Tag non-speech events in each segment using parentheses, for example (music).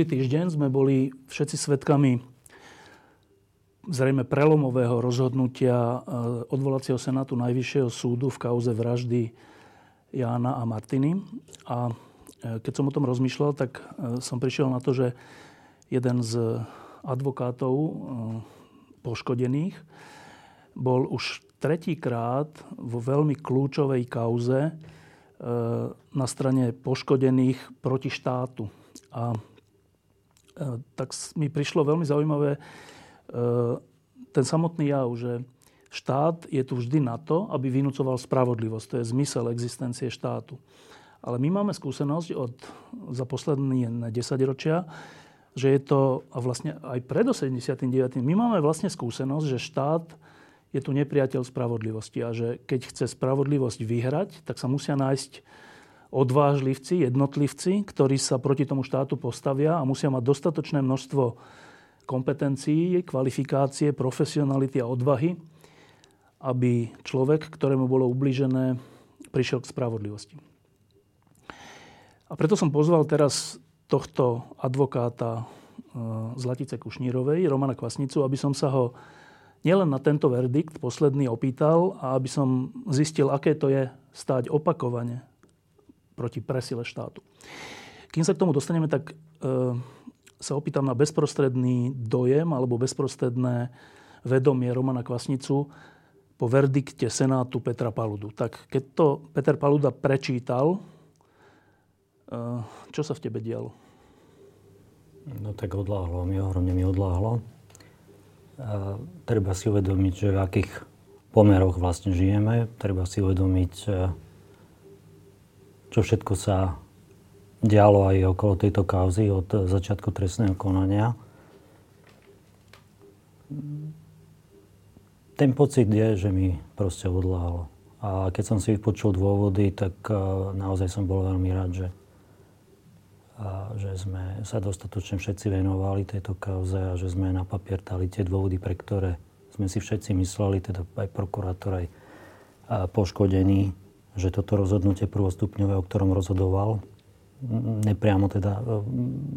Minulý týždeň sme boli všetci svetkami zrejme prelomového rozhodnutia e, odvolacieho senátu Najvyššieho súdu v kauze vraždy Jána a Martiny. A e, keď som o tom rozmýšľal, tak e, som prišiel na to, že jeden z advokátov poškodených bol už tretíkrát vo veľmi kľúčovej kauze na strane poškodených proti štátu. A tak mi prišlo veľmi zaujímavé e, ten samotný jav, že štát je tu vždy na to, aby vynúcoval spravodlivosť. To je zmysel existencie štátu. Ale my máme skúsenosť od, za posledné 10 ročia, že je to, a vlastne aj pred 89. My máme vlastne skúsenosť, že štát je tu nepriateľ spravodlivosti a že keď chce spravodlivosť vyhrať, tak sa musia nájsť odvážlivci, jednotlivci, ktorí sa proti tomu štátu postavia a musia mať dostatočné množstvo kompetencií, kvalifikácie, profesionality a odvahy, aby človek, ktorému bolo ubližené, prišiel k spravodlivosti. A preto som pozval teraz tohto advokáta e, z Latice Kušnírovej, Romana Kvasnicu, aby som sa ho nielen na tento verdikt posledný opýtal a aby som zistil, aké to je stáť opakovane proti presile štátu. Kým sa k tomu dostaneme, tak e, sa opýtam na bezprostredný dojem alebo bezprostredné vedomie Romana Kvasnicu po verdikte Senátu Petra Paludu. Tak keď to Peter Paluda prečítal, e, čo sa v tebe dialo? No tak odláhlo mi, ohromne mi odláhlo. A treba si uvedomiť, že v akých pomeroch vlastne žijeme. Treba si uvedomiť, e, čo všetko sa dialo aj okolo tejto kauzy od začiatku trestného konania. Ten pocit je, že mi proste odláhalo. A keď som si vypočul dôvody, tak e, naozaj som bol veľmi rád, že, a, že sme sa dostatočne všetci venovali tejto kauze a že sme na papier dali tie dôvody, pre ktoré sme si všetci mysleli, teda aj prokurátor, aj poškodený, že toto rozhodnutie prvostupňové, o ktorom rozhodoval, nepriamo teda e,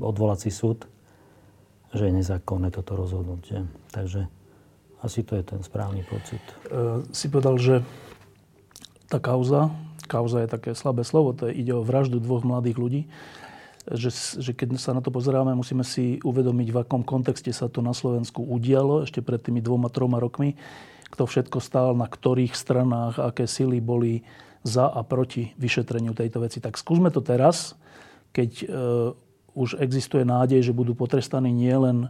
odvolací súd, že je nezákonné toto rozhodnutie. Takže asi to je ten správny pocit. E, si povedal, že tá kauza, kauza je také slabé slovo, to je, ide o vraždu dvoch mladých ľudí, že, že keď sa na to pozeráme, musíme si uvedomiť, v akom kontexte sa to na Slovensku udialo ešte pred tými dvoma, troma rokmi, kto všetko stál, na ktorých stranách, aké sily boli za a proti vyšetreniu tejto veci. Tak skúsme to teraz, keď e, už existuje nádej, že budú potrestaní nielen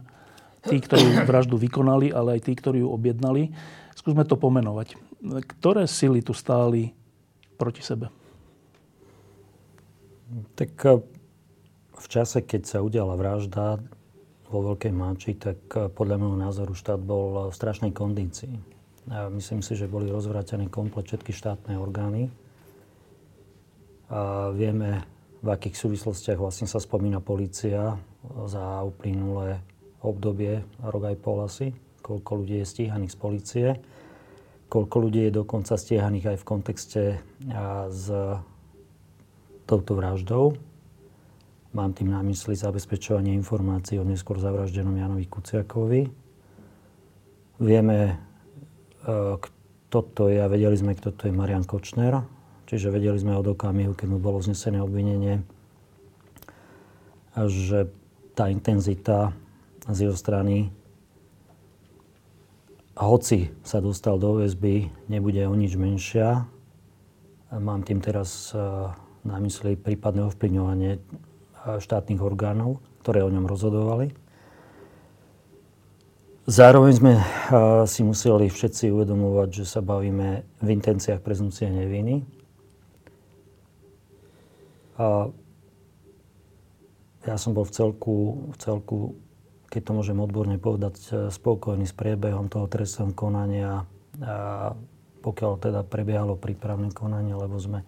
tí, ktorí vraždu vykonali, ale aj tí, ktorí ju objednali. Skúsme to pomenovať. Ktoré sily tu stáli proti sebe? Tak e, v čase, keď sa udiala vražda vo Veľkej Máči, tak e, podľa môjho názoru štát bol v strašnej kondícii. myslím si, že boli rozvrátené komplet všetky štátne orgány a vieme, v akých súvislostiach vlastne sa spomína policia za uplynulé obdobie, rok aj pol asi, koľko ľudí je stíhaných z policie, koľko ľudí je dokonca stíhaných aj v kontexte s touto vraždou. Mám tým na mysli zabezpečovanie informácií o neskôr zavraždenom Janovi Kuciakovi. Vieme, e, kto to je a vedeli sme, kto to je Marian Kočner, Čiže vedeli sme od okamihu, keď mu bolo znesené obvinenie, že tá intenzita z jeho strany, hoci sa dostal do väzby, nebude o nič menšia. Mám tým teraz e, na mysli prípadné ovplyvňovanie e, štátnych orgánov, ktoré o ňom rozhodovali. Zároveň sme e, si museli všetci uvedomovať, že sa bavíme v intenciách prezumcie neviny. A ja som bol v celku, v celku, keď to môžem odborne povedať, spokojný s priebehom toho trestného konania. A pokiaľ teda prebiehalo prípravné konanie, lebo sme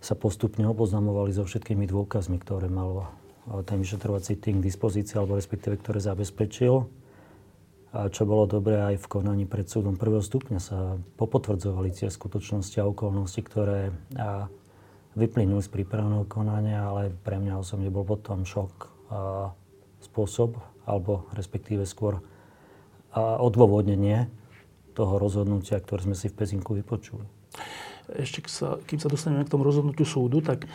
sa postupne oboznamovali so všetkými dôkazmi, ktoré mal ten vyšetrovací tým k dispozícii, alebo respektíve ktoré zabezpečil. A čo bolo dobré aj v konaní pred súdom prvého stupňa sa popotvrdzovali tie skutočnosti a okolnosti, ktoré vyplynuli z prípravného konania, ale pre mňa osobne bol potom šok a spôsob, alebo respektíve skôr a odôvodnenie toho rozhodnutia, ktoré sme si v Pezinku vypočuli. Ešte sa, kým sa dostaneme k tomu rozhodnutiu súdu, tak e,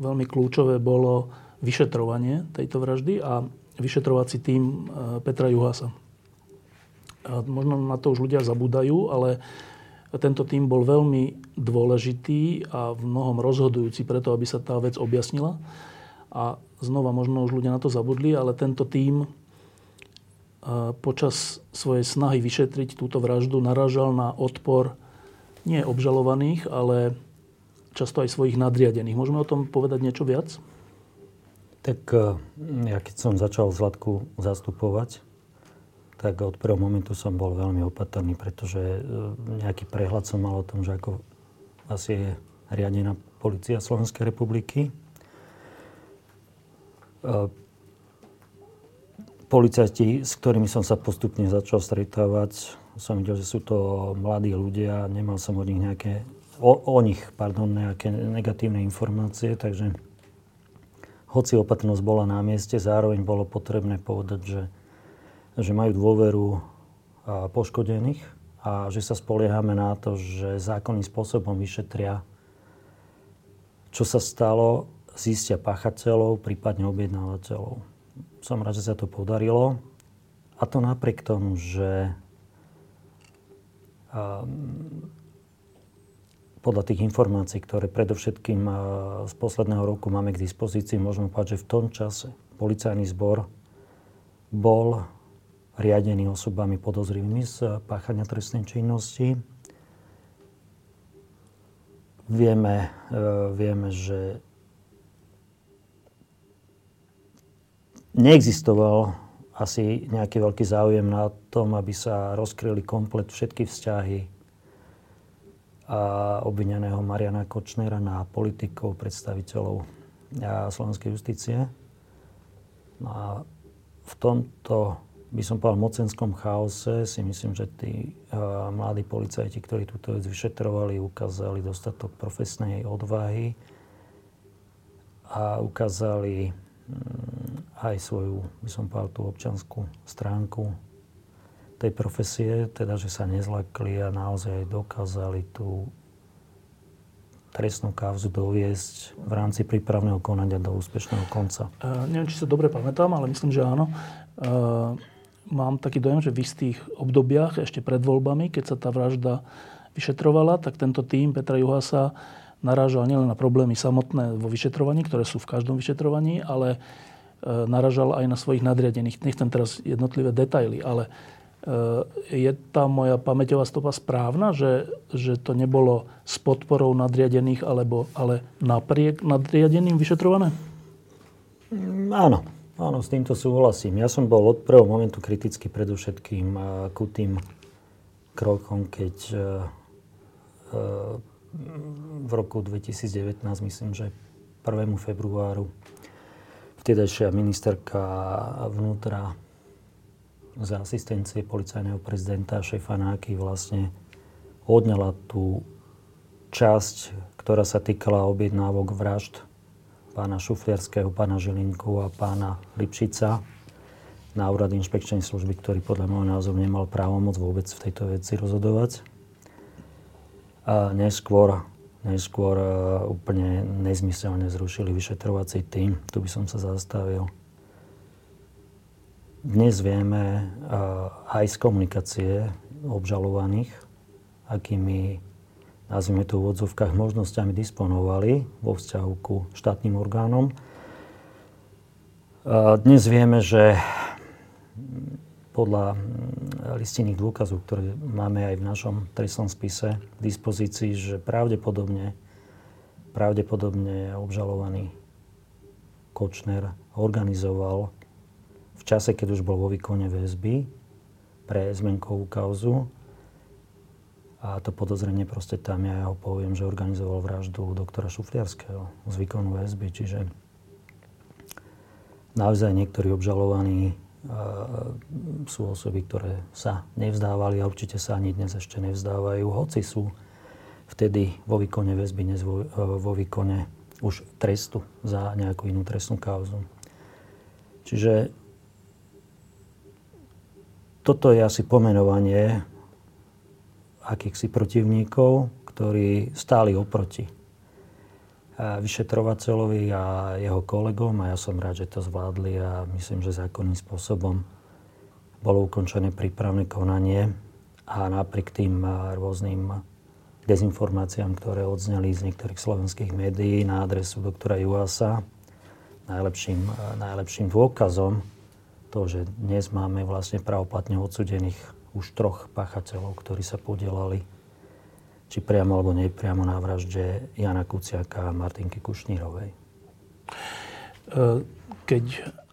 veľmi kľúčové bolo vyšetrovanie tejto vraždy a vyšetrovací tým e, Petra Juhasa. A možno na to už ľudia zabúdajú, ale tento tým bol veľmi dôležitý a v mnohom rozhodujúci preto, aby sa tá vec objasnila. A znova, možno už ľudia na to zabudli, ale tento tým počas svojej snahy vyšetriť túto vraždu naražal na odpor nie obžalovaných, ale často aj svojich nadriadených. Môžeme o tom povedať niečo viac? Tak e, ja keď som začal Zlatku zastupovať, tak od prvého momentu som bol veľmi opatrný, pretože e, nejaký prehľad som mal o tom, že ako asi je riadená policia Slovenskej republiky. E, policajti, s ktorými som sa postupne začal stretávať, som videl, že sú to mladí ľudia, nemal som od nich nejaké, o, o nich, pardon, nejaké negatívne informácie, takže hoci opatrnosť bola na mieste, zároveň bolo potrebné povedať, že že majú dôveru poškodených a že sa spoliehame na to, že zákonným spôsobom vyšetria, čo sa stalo, zistia pachateľov, prípadne objednávateľov. Som rád, že sa to podarilo. A to napriek tomu, že podľa tých informácií, ktoré predovšetkým z posledného roku máme k dispozícii, môžeme povedať, že v tom čase policajný zbor bol riadený osobami podozrivými z páchania trestnej činnosti. Vieme, e, vieme, že neexistoval asi nejaký veľký záujem na tom, aby sa rozkryli komplet všetky vzťahy a obvineného Mariana Kočnera na politikov, predstaviteľov a slovenskej justície. No a v tomto by som povedal, mocenskom chaose si myslím, že tí uh, mladí policajti, ktorí túto vec vyšetrovali, ukázali dostatok profesnej odvahy a ukázali um, aj svoju, by som povedal, tú občanskú stránku tej profesie, teda, že sa nezlakli a naozaj dokázali tú trestnú kauzu doviesť v rámci prípravného konania do úspešného konca. Uh, neviem, či sa dobre pamätám, ale myslím, že áno. Uh, mám taký dojem, že v istých obdobiach, ešte pred voľbami, keď sa tá vražda vyšetrovala, tak tento tým Petra Juhasa narážal nielen na problémy samotné vo vyšetrovaní, ktoré sú v každom vyšetrovaní, ale e, naražal aj na svojich nadriadených. Nechcem teraz jednotlivé detaily, ale e, je tá moja pamäťová stopa správna, že, že to nebolo s podporou nadriadených, alebo, ale napriek nadriadeným vyšetrované? Áno, Áno, s týmto súhlasím. Ja som bol od prvého momentu kriticky predovšetkým uh, ku tým krokom, keď uh, v roku 2019, myslím, že 1. februáru, vtedajšia ministerka vnútra za asistencie policajného prezidenta šéfa Náky vlastne odňala tú časť, ktorá sa týkala objednávok vražd pána Šufliarského, pána Žilinku a pána Lipšica na úrad inšpekčnej služby, ktorý podľa môjho názoru nemal právomoc vôbec v tejto veci rozhodovať. A neskôr, neskôr e, úplne nezmyselne zrušili vyšetrovací tým. Tu by som sa zastavil. Dnes vieme e, aj z komunikácie obžalovaných, akými nazvime to v odzovkách, možnosťami disponovali vo vzťahu ku štátnym orgánom. Dnes vieme, že podľa listinných dôkazov, ktoré máme aj v našom trestnom spise v dispozícii, že pravdepodobne, pravdepodobne obžalovaný Kočner organizoval v čase, keď už bol vo výkone väzby pre zmenkovú kauzu. A to podozrenie proste tam, ja ho poviem, že organizoval vraždu doktora Šufliarského z výkonu väzby. Čiže naozaj niektorí obžalovaní sú osoby, ktoré sa nevzdávali a určite sa ani dnes ešte nevzdávajú, hoci sú vtedy vo výkone väzby, dnes vo, vo výkone už trestu za nejakú inú trestnú kauzu. Čiže toto je asi pomenovanie akýchsi protivníkov, ktorí stáli oproti vyšetrovateľovi a jeho kolegom. A ja som rád, že to zvládli a myslím, že zákonným spôsobom bolo ukončené prípravné konanie. A napriek tým rôznym dezinformáciám, ktoré odzneli z niektorých slovenských médií na adresu doktora Juasa, najlepším, najlepším dôkazom to, že dnes máme vlastne pravoplatne odsudených už troch pachateľov, ktorí sa podielali či priamo alebo nepriamo na vražde Jana Kuciaka a Martinky Kušnírovej. E, keď,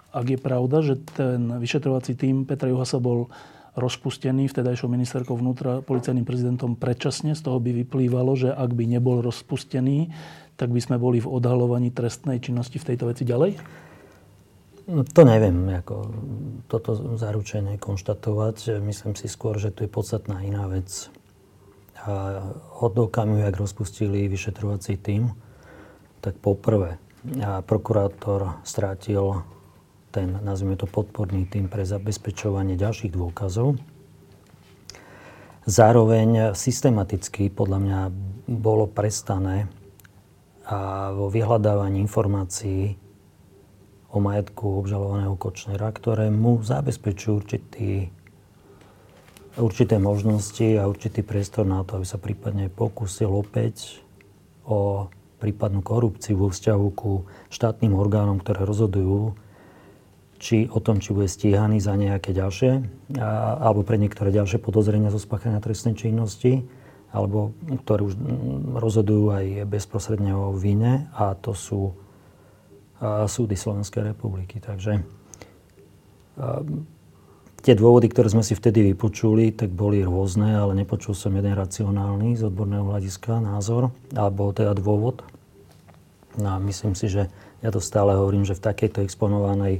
ak je pravda, že ten vyšetrovací tým Petra Juhasa bol rozpustený vtedajšou ministerkou vnútra policajným prezidentom predčasne, z toho by vyplývalo, že ak by nebol rozpustený, tak by sme boli v odhalovaní trestnej činnosti v tejto veci ďalej? To neviem, ako toto zaručenie konštatovať. Myslím si skôr, že tu je podstatná iná vec od okamihu, jak rozpustili vyšetrovací tým, tak poprvé prokurátor strátil ten, nazvime to, podporný tým pre zabezpečovanie ďalších dôkazov. Zároveň systematicky, podľa mňa, bolo prestané a vo vyhľadávaní informácií o majetku obžalovaného Kočnera, ktoré mu zabezpečujú určitý určité možnosti a určitý priestor na to, aby sa prípadne pokúsil opäť o prípadnú korupciu vo vzťahu ku štátnym orgánom, ktoré rozhodujú či o tom, či bude stíhaný za nejaké ďalšie, a, alebo pre niektoré ďalšie podozrenia zo spáchania trestnej činnosti, alebo ktoré už rozhodujú aj bezprostredne o vine, a to sú súdy Slovenskej republiky. Takže Tie dôvody, ktoré sme si vtedy vypočuli, tak boli rôzne, ale nepočul som jeden racionálny z odborného hľadiska názor, alebo teda dôvod. No a myslím si, že ja to stále hovorím, že v takejto exponovanej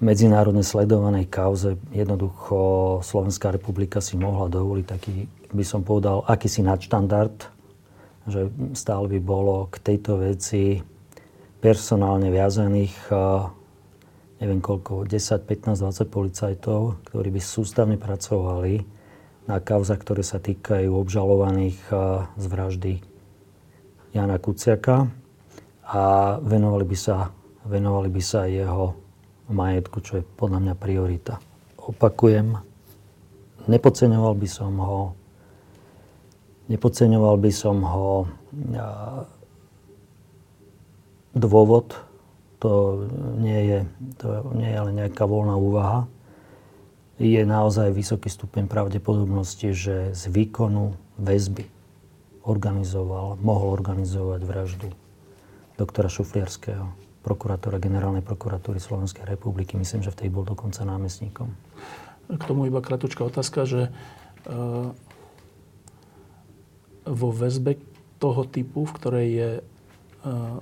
medzinárodne sledovanej kauze jednoducho Slovenská republika si mohla dovoliť taký, by som povedal, akýsi nadštandard, že stále by bolo k tejto veci personálne viazaných neviem koľko, 10, 15, 20 policajtov, ktorí by sústavne pracovali na kauzach, ktoré sa týkajú obžalovaných z vraždy Jana Kuciaka a venovali by sa, venovali by sa jeho majetku, čo je podľa mňa priorita. Opakujem, nepodceňoval by som ho, nepodceňoval by som ho dôvod, to nie je, to nie je len nejaká voľná úvaha. Je naozaj vysoký stupeň pravdepodobnosti, že z výkonu väzby organizoval, mohol organizovať vraždu doktora Šufliarského, prokurátora generálnej prokuratúry Slovenskej republiky. Myslím, že v tej bol dokonca námestníkom. K tomu iba kratučká otázka, že e, vo väzbe toho typu, v ktorej je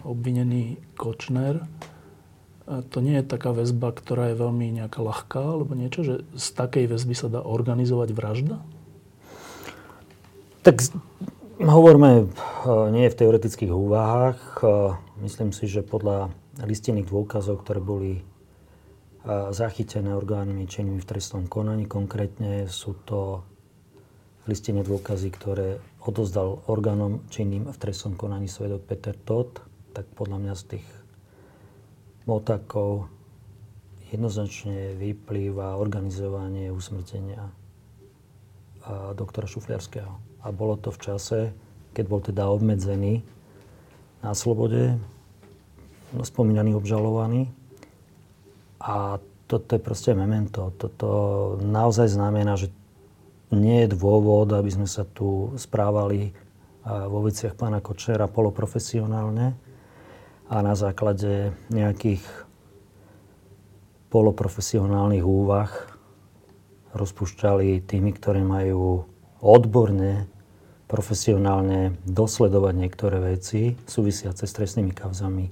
obvinený Kočner, to nie je taká väzba, ktorá je veľmi nejaká ľahká, alebo niečo, že z takej väzby sa dá organizovať vražda? Tak hovoríme e, nie v teoretických úvahách. E, myslím si, že podľa listinných dôkazov, ktoré boli e, zachytené orgánmi činnými v trestnom konaní, konkrétne sú to listinné dôkazy, ktoré odozdal orgánom činným v trestnom konaní svedok Peter Todt, tak podľa mňa z tých motakov jednoznačne vyplýva organizovanie usmrtenia doktora Šufliarského. A bolo to v čase, keď bol teda obmedzený na slobode, spomínaný obžalovaný. A toto je proste memento. Toto naozaj znamená, že nie je dôvod, aby sme sa tu správali vo veciach pána Kočera poloprofesionálne, a na základe nejakých poloprofesionálnych úvah rozpúšťali tými, ktorí majú odborne, profesionálne dosledovať niektoré veci súvisiace s trestnými kauzami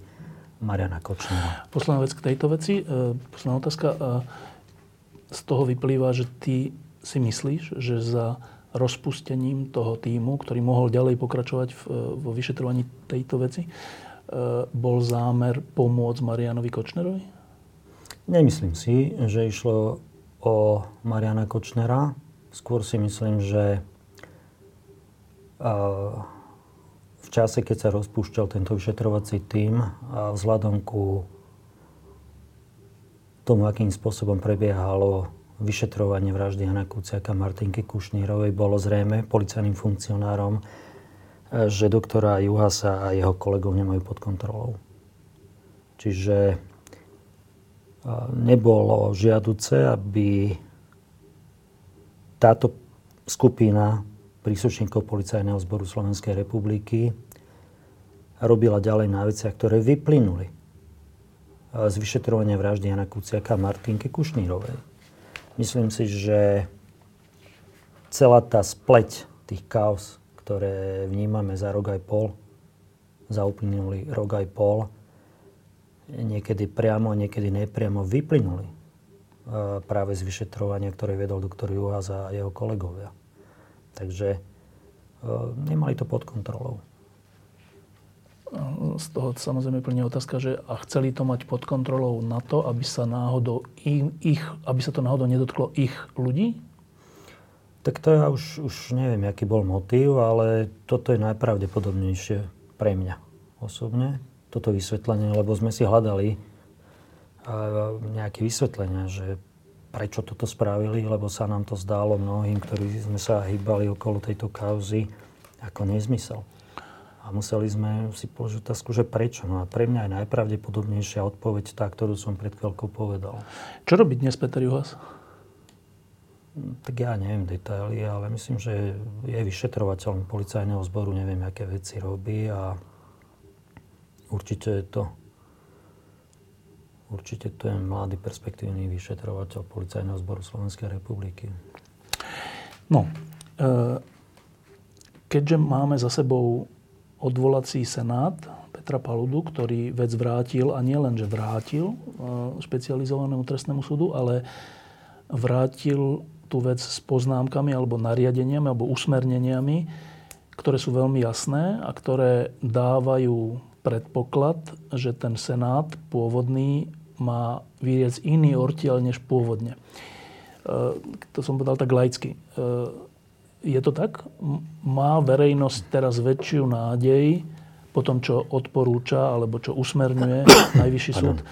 Mariana Kočnera. Posledná vec k tejto veci. E, posledná otázka. E, z toho vyplýva, že ty si myslíš, že za rozpustením toho týmu, ktorý mohol ďalej pokračovať v, vo vyšetrovaní tejto veci, e, bol zámer pomôcť Marianovi Kočnerovi? Nemyslím si, že išlo o Mariana Kočnera. Skôr si myslím, že v čase, keď sa rozpúšťal tento vyšetrovací tím a vzhľadom ku tomu, akým spôsobom prebiehalo vyšetrovanie vraždy Jana Kuciaka Martinky Kušnírovej, bolo zrejme policajným funkcionárom, že doktora Juhasa a jeho kolegov nemajú pod kontrolou. Čiže nebolo žiaduce, aby táto skupina príslušníkov Policajného zboru Slovenskej republiky robila ďalej na veciach, ktoré vyplynuli z vyšetrovania vraždy Jana Kuciaka a Martinky Kušnírovej. Myslím si, že celá tá spleť tých kaos, ktoré vnímame za rok aj pol, za uplynulý rok aj pol, niekedy priamo, niekedy nepriamo vyplynuli e, práve z vyšetrovania, ktoré vedol doktor Juhas a jeho kolegovia. Takže e, nemali to pod kontrolou. Z toho samozrejme plne otázka, že a chceli to mať pod kontrolou na to, aby sa náhodou ich, ich aby sa to náhodou nedotklo ich ľudí? Tak to ja už, už neviem, aký bol motív, ale toto je najpravdepodobnejšie pre mňa osobne toto vysvetlenie, lebo sme si hľadali nejaké vysvetlenia, že prečo toto spravili, lebo sa nám to zdálo mnohým, ktorí sme sa hýbali okolo tejto kauzy, ako nezmysel. A museli sme si položiť otázku, že prečo. No a pre mňa je najpravdepodobnejšia odpoveď tá, ktorú som pred chvíľkou povedal. Čo robí dnes Peter Juhas? Tak ja neviem detaily, ale myslím, že je vyšetrovateľom policajného zboru, neviem, aké veci robí a Určite je to Určite to je mladý perspektívny vyšetrovateľ Policajného zboru Slovenskej republiky. No, e, keďže máme za sebou odvolací senát Petra Paludu, ktorý vec vrátil, a nie len, že vrátil e, špecializovanému trestnému súdu, ale vrátil tú vec s poznámkami alebo nariadeniami alebo usmerneniami, ktoré sú veľmi jasné a ktoré dávajú predpoklad, že ten senát pôvodný má vyriec iný ortiel než pôvodne. E, to som povedal tak laicky. E, je to tak? Má verejnosť teraz väčšiu nádej po tom, čo odporúča alebo čo usmerňuje (coughs) Najvyšší súd? E,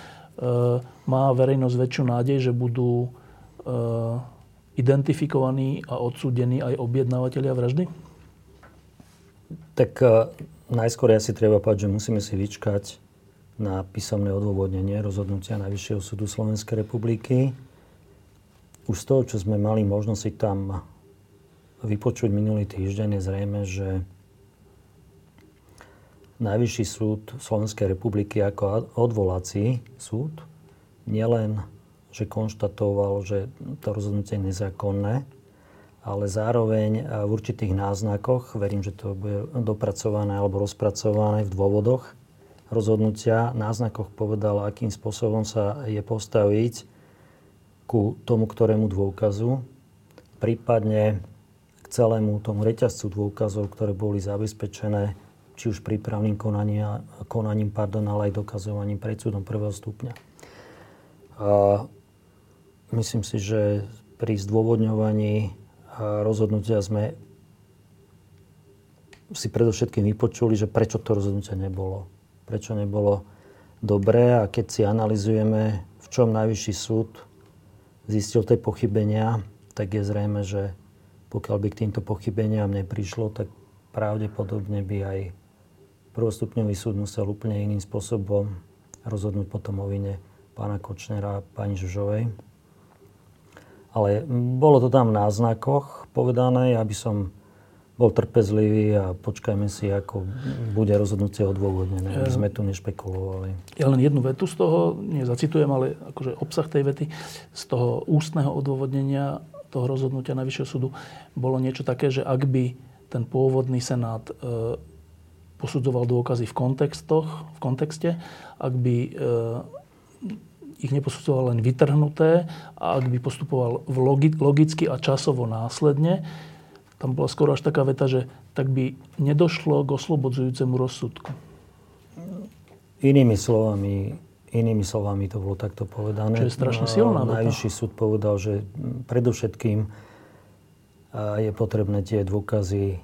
má verejnosť väčšiu nádej, že budú identifikovaní a odsúdení aj objednávateľia vraždy? Tak najskôr asi treba povedať, že musíme si vyčkať na písomné odôvodnenie rozhodnutia Najvyššieho súdu Slovenskej republiky. Už z toho, čo sme mali možnosť si tam vypočuť minulý týždeň, je zrejme, že Najvyšší súd Slovenskej republiky ako odvolací súd nielen, že konštatoval, že to rozhodnutie je nezákonné, ale zároveň v určitých náznakoch, verím, že to bude dopracované alebo rozpracované v dôvodoch rozhodnutia, náznakoch povedal, akým spôsobom sa je postaviť ku tomu, ktorému dôkazu, prípadne celému tomu reťazcu dôkazov, ktoré boli zabezpečené či už prípravným konania, konaním, pardon, ale aj dokazovaním pred súdom prvého stupňa. A myslím si, že pri zdôvodňovaní rozhodnutia sme si predovšetkým vypočuli, že prečo to rozhodnutie nebolo. Prečo nebolo dobré a keď si analizujeme, v čom najvyšší súd zistil tie pochybenia, tak je zrejme, že pokiaľ by k týmto pochybeniam neprišlo, tak pravdepodobne by aj prvostupňový súd musel úplne iným spôsobom rozhodnúť potom o vine pána Kočnera a pani Žužovej. Ale bolo to tam v náznakoch povedané, ja by som bol trpezlivý a počkajme si, ako bude rozhodnutie odôvodnené. My sme tu nešpekulovali. Ja len jednu vetu z toho, nie zacitujem, ale akože obsah tej vety, z toho ústneho odôvodnenia toho rozhodnutia Najvyššieho súdu bolo niečo také, že ak by ten pôvodný senát e, posudzoval dôkazy v kontextoch, v kontexte, ak by e, ich neposudzoval len vytrhnuté a ak by postupoval v logi, logicky a časovo následne, tam bola skoro až taká veta, že tak by nedošlo k oslobodzujúcemu rozsudku. Inými slovami, inými slovami to bolo takto povedané. Čo je strašne silná veta. Najvyšší súd povedal, že predovšetkým je potrebné tie dôkazy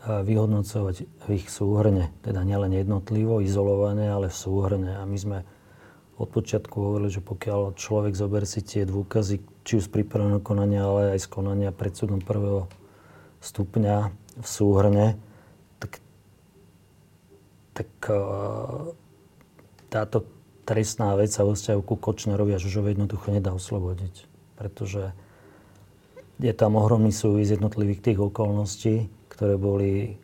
vyhodnocovať v ich súhrne. Teda nielen jednotlivo, izolované, ale v súhrne. A my sme od počiatku hovorili, že pokiaľ človek zober si tie dôkazy, či už z pripraveného konania, ale aj z konania pred súdom prvého stupňa v súhrne, tak, tak táto trestná vec sa vo vzťahu ku Kočnerovi a Žužovi jednoducho nedá oslobodiť. Pretože je tam ohromný súvis jednotlivých tých okolností, ktoré, boli,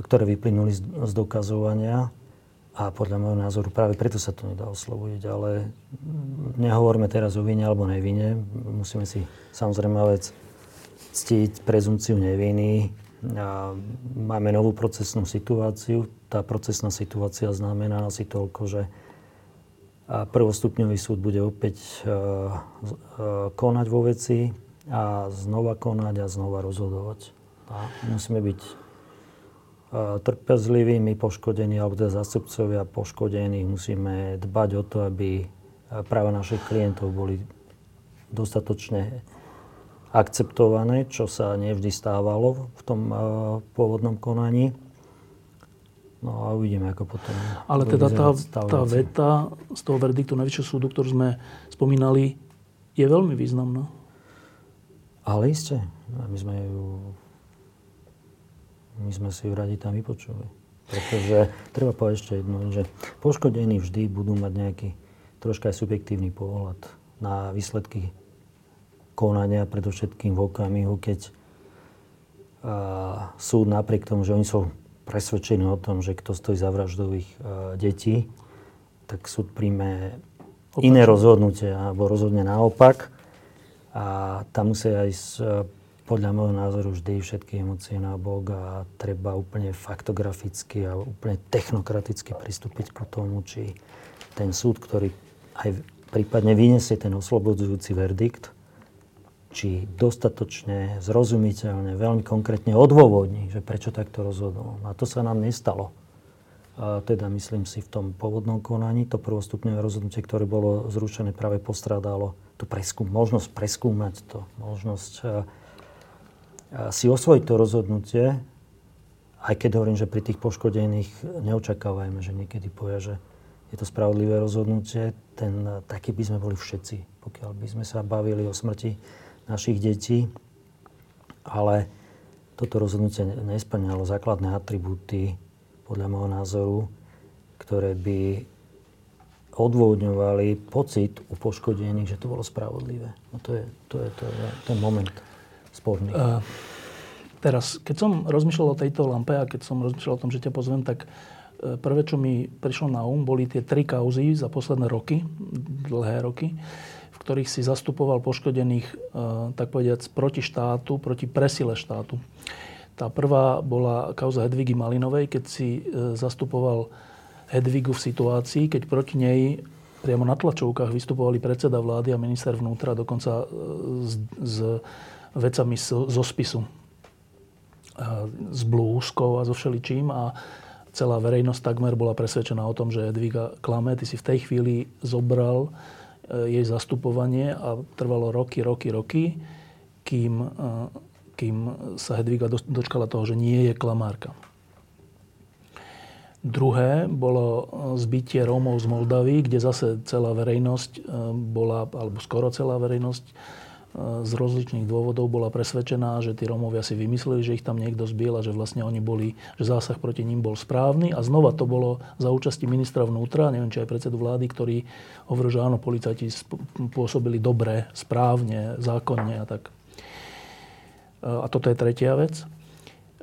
ktoré vyplynuli z, z dokazovania a podľa môjho názoru práve preto sa to nedá oslobodiť, ale nehovoríme teraz o vine alebo nevine. Musíme si samozrejme vec ctiť prezumciu neviny. Máme novú procesnú situáciu. Tá procesná situácia znamená asi toľko, že prvostupňový súd bude opäť konať vo veci a znova konať a znova rozhodovať. A musíme byť trpezliví, my poškodení, alebo teda zástupcovia poškodení, musíme dbať o to, aby práva našich klientov boli dostatočne akceptované, čo sa nevždy stávalo v tom pôvodnom konaní. No a uvidíme, ako potom... Ale teda tá, tá veta z toho verdiktu Najvyššieho súdu, ktorú sme spomínali, je veľmi významná. Ale iste. My sme ju my sme si ju radi tam vypočuli. Pretože treba povedať ešte jedno, že poškodení vždy budú mať nejaký troška aj subjektívny pohľad na výsledky konania, predovšetkým v okamihu, keď súd napriek tomu, že oni sú presvedčení o tom, že kto stojí za vraždou ich detí, tak súd príjme Opačne. iné rozhodnutie alebo rozhodne naopak. A tam musia aj podľa môjho názoru vždy všetky emócie na bok a treba úplne faktograficky a úplne technokraticky pristúpiť k tomu, či ten súd, ktorý aj prípadne vyniesie ten oslobodzujúci verdikt, či dostatočne, zrozumiteľne, veľmi konkrétne odôvodní, že prečo takto rozhodol. A to sa nám nestalo. A teda myslím si v tom pôvodnom konaní, to prvostupňové rozhodnutie, ktoré bolo zrušené, práve postrádalo tú preskúm, možnosť preskúmať to, možnosť si osvojiť to rozhodnutie, aj keď hovorím, že pri tých poškodených neočakávajme, že niekedy povie, že je to spravodlivé rozhodnutie, ten, taký by sme boli všetci, pokiaľ by sme sa bavili o smrti našich detí. Ale toto rozhodnutie nesplňalo základné atribúty, podľa môjho názoru, ktoré by odôvodňovali pocit u poškodených, že to bolo spravodlivé. No to je, to je, to je ten moment sporný. Uh, teraz, keď som rozmýšľal o tejto lampe a keď som rozmýšľal o tom, že ťa pozvem, tak uh, prvé, čo mi prišlo na um, boli tie tri kauzy za posledné roky, dlhé roky, v ktorých si zastupoval poškodených, uh, tak povediac, proti štátu, proti presile štátu. Tá prvá bola kauza Hedvigy Malinovej, keď si zastupoval Hedvigu v situácii, keď proti nej priamo na tlačovkách vystupovali predseda vlády a minister vnútra, dokonca z, z vecami zo spisu. S blúzkou a so všeličím a celá verejnosť takmer bola presvedčená o tom, že Edviga klame. Ty si v tej chvíli zobral jej zastupovanie a trvalo roky, roky, roky, kým, e, kým sa Hedviga dočkala toho, že nie je klamárka. Druhé bolo e, zbytie Rómov z Moldavy, kde zase celá verejnosť bola, alebo skoro celá verejnosť z rozličných dôvodov bola presvedčená, že tí Rómovia si vymysleli, že ich tam niekto zbiel a že vlastne oni boli, že zásah proti ním bol správny. A znova to bolo za účasti ministra vnútra, neviem, či aj predsedu vlády, ktorý hovoril, že áno, policajti pôsobili dobre, správne, zákonne a tak. A toto je tretia vec.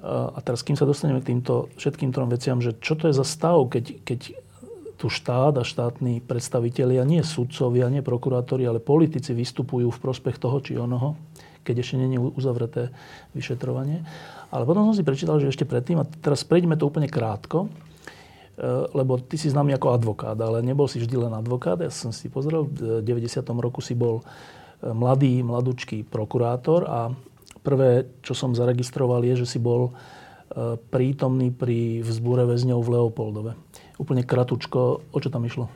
A teraz, kým sa dostaneme k týmto všetkým trom veciam, že čo to je za stav, keď, keď tu štát a štátni predstavitelia, nie sudcovia, nie prokurátori, ale politici vystupujú v prospech toho či onoho, keď ešte nie je uzavreté vyšetrovanie. Ale potom som si prečítal, že ešte predtým, a teraz prejdeme to úplne krátko, e, lebo ty si známy ako advokát, ale nebol si vždy len advokát. Ja som si pozrel, v 90. roku si bol e, mladý, mladúčký prokurátor a prvé, čo som zaregistroval, je, že si bol e, prítomný pri vzbúre väzňov v Leopoldove. Úplne kratučko, o čo tam išlo?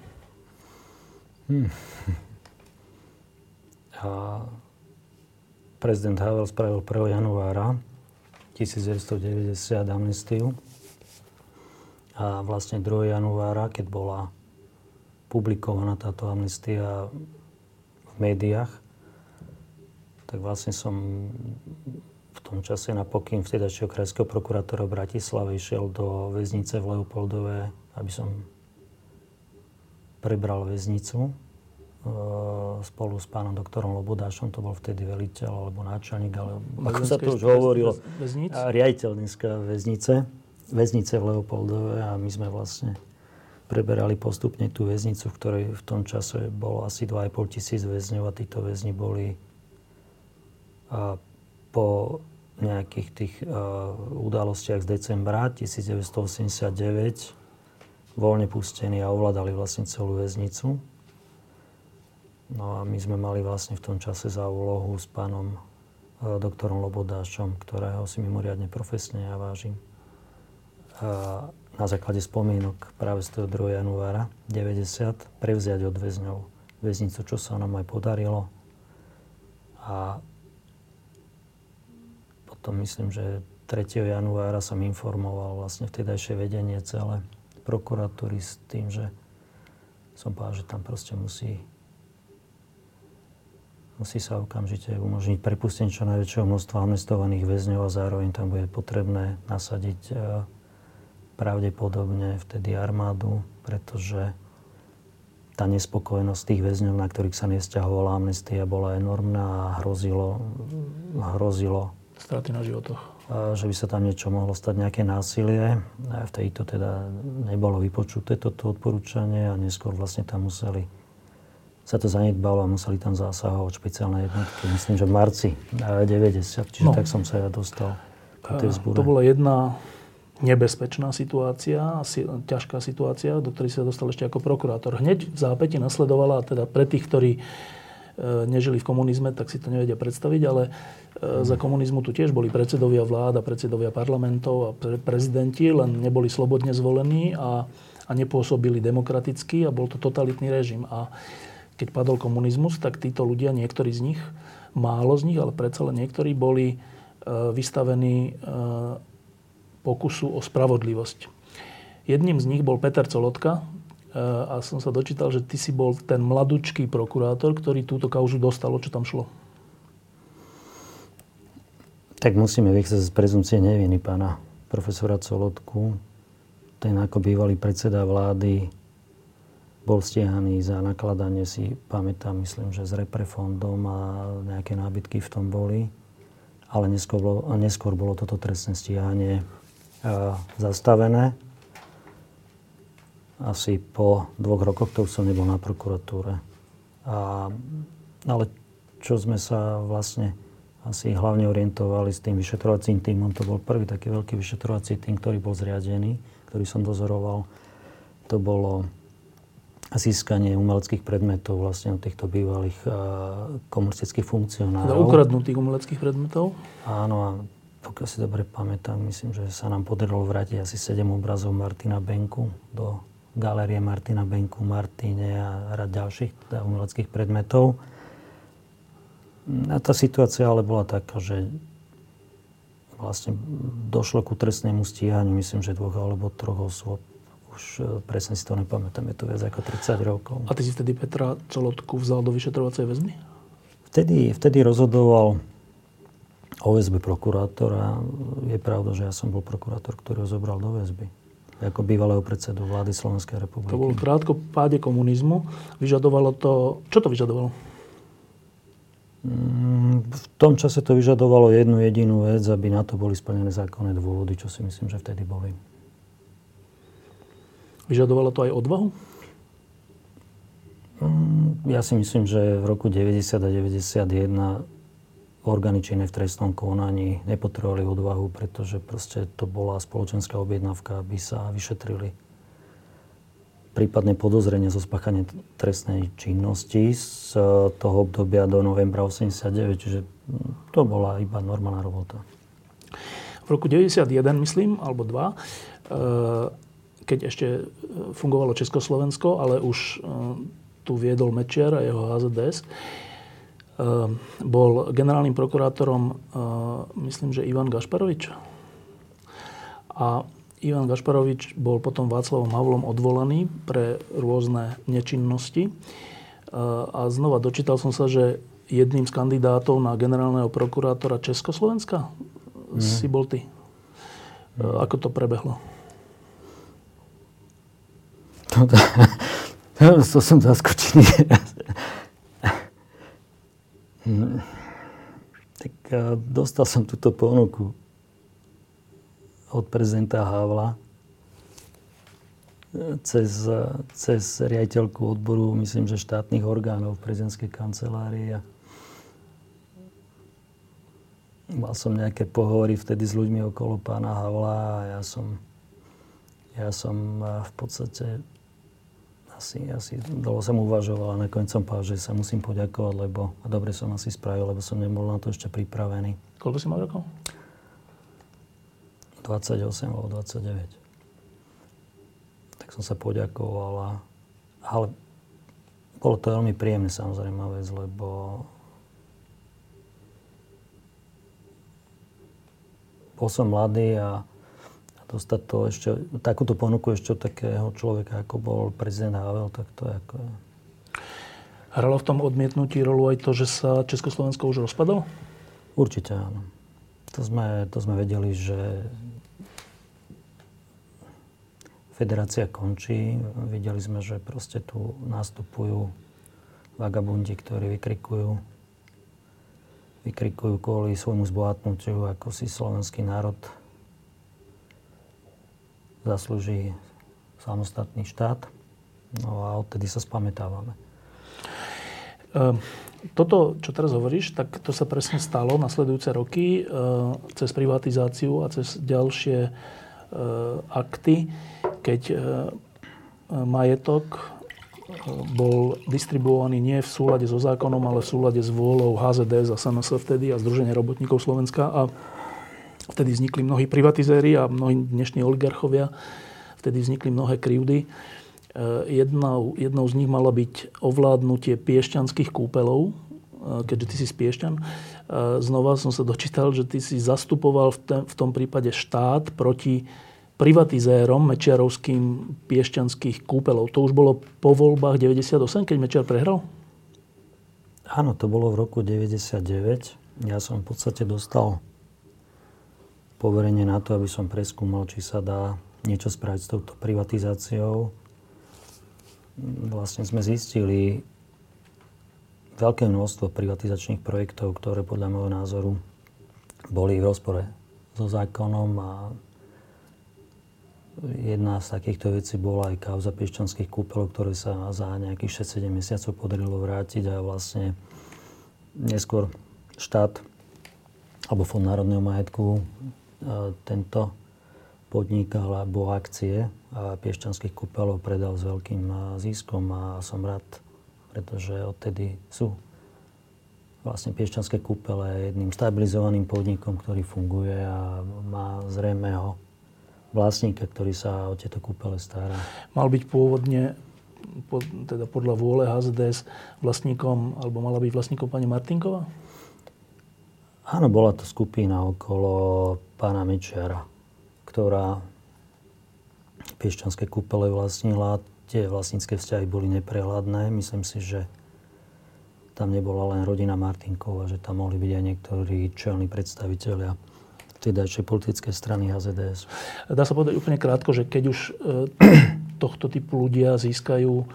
Hmm. A prezident Havel spravil 1. januára 1990 amnestiu. A vlastne 2. januára, keď bola publikovaná táto amnestia v médiách, tak vlastne som v tom čase na pokyn vtedajšieho krajského prokurátora v išiel do väznice v Leopoldove, aby som prebral väznicu E, spolu s pánom doktorom Lobodášom, to bol vtedy veliteľ alebo náčelník, ale ako sa to už hovorilo, riaditeľ dneska väznice, väznice v Leopoldove a my sme vlastne preberali postupne tú väznicu, v ktorej v tom čase bolo asi 2,5 tisíc väzňov a títo väzni boli a po nejakých tých uh, udalostiach z decembra 1989 voľne pustení a ovládali vlastne celú väznicu. No a my sme mali vlastne v tom čase za úlohu s pánom e, doktorom Lobodášom, ktorého si mimoriadne profesne ja vážim. A na základe spomienok práve z toho 2. januára 90 prevziať od väzňov väznicu, čo sa nám aj podarilo. A potom myslím, že 3. januára som informoval vlastne vtedajšie vedenie celé prokuratúry s tým, že som povedal, že tam proste musí musí sa okamžite umožniť prepustenie čo najväčšieho množstva amnestovaných väzňov a zároveň tam bude potrebné nasadiť e, pravdepodobne vtedy armádu, pretože tá nespokojnosť tých väzňov, na ktorých sa nesťahovala amnestia, bola enormná a hrozilo, hrozilo straty na životoch. Že by sa tam niečo mohlo stať, nejaké násilie. V tejto teda nebolo vypočuté toto odporúčanie a neskôr vlastne tam museli sa to zanedbalo a museli tam zásahovať špeciálne jednotky. Myslím, že v marci 90, čiže no. tak som sa ja dostal do tej zbúre. To bola jedna nebezpečná situácia, asi ťažká situácia, do ktorej sa dostal ešte ako prokurátor. Hneď v zápäti nasledovala, teda pre tých, ktorí nežili v komunizme, tak si to nevedia predstaviť, ale e, za komunizmu tu tiež boli predsedovia vlád a predsedovia parlamentov a prezidenti, len neboli slobodne zvolení a, a nepôsobili demokraticky a bol to totalitný režim. A keď padol komunizmus, tak títo ľudia, niektorí z nich, málo z nich, ale predsa len niektorí boli e, vystavení e, pokusu o spravodlivosť. Jedným z nich bol Peter Colotka e, a som sa dočítal, že ty si bol ten mladučký prokurátor, ktorý túto kauzu dostal. O čo tam šlo? Tak musíme vychádzať z prezumcie neviny pána profesora Colotku. Ten ako bývalý predseda vlády bol stiahaný za nakladanie si, pamätám, myslím, že s reprefondom a nejaké nábytky v tom boli. Ale neskôr bolo, neskôr bolo toto trestné stíhanie a, zastavené. Asi po dvoch rokoch, to už som nebol na prokuratúre. A, ale čo sme sa vlastne asi hlavne orientovali s tým vyšetrovacím týmom, to bol prvý taký veľký vyšetrovací tým, ktorý bol zriadený, ktorý som dozoroval. To bolo získanie umeleckých predmetov vlastne od týchto bývalých uh, komunistických funkcionárov. Teda ukradnutých umeleckých predmetov? Áno a pokiaľ si dobre pamätám, myslím, že sa nám podarilo vrátiť asi 7 obrazov Martina Benku do galérie Martina Benku, Martine a rad ďalších teda umeleckých predmetov. A tá situácia ale bola taká, že vlastne došlo ku trestnému stíhaniu, myslím, že dvoch alebo troch osôb už e, presne si to nepamätám, je to viac ako 30 rokov. A ty si vtedy Petra Colotku vzal do vyšetrovacej väzby? Vtedy, vtedy rozhodoval OSB prokurátora. Je pravda, že ja som bol prokurátor, ktorý ho zobral do väzby ako bývalého predsedu vlády Slovenskej republiky. To bolo krátko páde komunizmu. Vyžadovalo to... Čo to vyžadovalo? Mm, V tom čase to vyžadovalo jednu jedinú vec, aby na to boli splnené zákonné dôvody, čo si myslím, že vtedy boli. Vyžadovalo to aj odvahu? Mm, ja si myslím, že v roku 90 a 91 orgány činné v trestnom konaní nepotrebovali odvahu, pretože proste to bola spoločenská objednávka, aby sa vyšetrili prípadné podozrenia zo spáchania trestnej činnosti z toho obdobia do novembra 89, čiže to bola iba normálna robota. V roku 91, myslím, alebo dva, eh, keď ešte fungovalo Československo, ale už eh, tu viedol Mečiar a jeho HZDS. Ehm, bol generálnym prokurátorom, ehm, myslím, že Ivan Gašparovič. A Ivan Gašparovič bol potom Václavom Havlom odvolaný pre rôzne nečinnosti. Ehm, a znova dočítal som sa, že jedným z kandidátov na generálneho prokurátora Československa mm. si bol ty. Mm. Ako to prebehlo? to (laughs) som zaskočený. Tak dostal som túto ponuku od prezidenta Havla cez, cez riaditeľku odboru, myslím, že štátnych orgánov v prezidentskej kancelárii. Mal som nejaké pohovory vtedy s ľuďmi okolo pána Havla a ja som, ja som v podstate asi, asi dlho som uvažoval a nakoniec som povedal, že sa musím poďakovať, lebo a dobre som asi spravil, lebo som nebol na to ešte pripravený. Koľko si mal rokov? 28 alebo 29. Tak som sa poďakoval a, ale bolo to veľmi príjemné samozrejme vec, lebo bol som mladý a dostať to ešte, takúto ponuku ešte od takého človeka, ako bol prezident Havel, tak to je ako... Hralo v tom odmietnutí rolu aj to, že sa Československo už rozpadalo? Určite áno. To sme, to sme vedeli, že federácia končí. Videli sme, že proste tu nastupujú vagabundi, ktorí vykrikujú vykrikujú kvôli svojmu zbohatnutiu, ako si slovenský národ zaslúži samostatný štát. No a odtedy sa spametávame. Ehm, toto, čo teraz hovoríš, tak to sa presne stalo nasledujúce roky ehm, cez privatizáciu a cez ďalšie ehm, akty, keď majetok bol distribuovaný nie v súlade so zákonom, ale v súlade s vôľou HZD za SNS vtedy a Združenie robotníkov Slovenska a Vtedy vznikli mnohí privatizéri a mnohí dnešní oligarchovia. Vtedy vznikli mnohé krivdy. E, jednou, jednou z nich mala byť ovládnutie piešťanských kúpelov, e, keďže ty si z Piešťan. E, znova som sa dočítal, že ty si zastupoval v, tom prípade štát proti privatizérom mečiarovským piešťanských kúpelov. To už bolo po voľbách 98, keď Mečiar prehral? Áno, to bolo v roku 99. Ja som v podstate dostal poverenie na to, aby som preskúmal, či sa dá niečo spraviť s touto privatizáciou. Vlastne sme zistili veľké množstvo privatizačných projektov, ktoré podľa môjho názoru boli v rozpore so zákonom a jedna z takýchto vecí bola aj kauza piešťanských kúpelov, ktoré sa za nejakých 6-7 mesiacov podarilo vrátiť a vlastne neskôr štát alebo Fond národného majetku tento podnik alebo akcie piešťanských kúpeľov predal s veľkým ziskom a som rád, pretože odtedy sú vlastne piešťanské kúpele jedným stabilizovaným podnikom, ktorý funguje a má zrejmeho vlastníka, ktorý sa o tieto kúpele stará. Mal byť pôvodne teda podľa vôle HZDS vlastníkom, alebo mala byť vlastníkom pani Martinková? Áno, bola to skupina okolo pána Mečiara, ktorá piešťanské kúpele vlastnila. Tie vlastnícke vzťahy boli neprehľadné. Myslím si, že tam nebola len rodina Martinkova, že tam mohli byť aj niektorí čelní predstavitelia vtedajšej politickej strany HZDS. Dá sa povedať úplne krátko, že keď už e, tohto typu ľudia získajú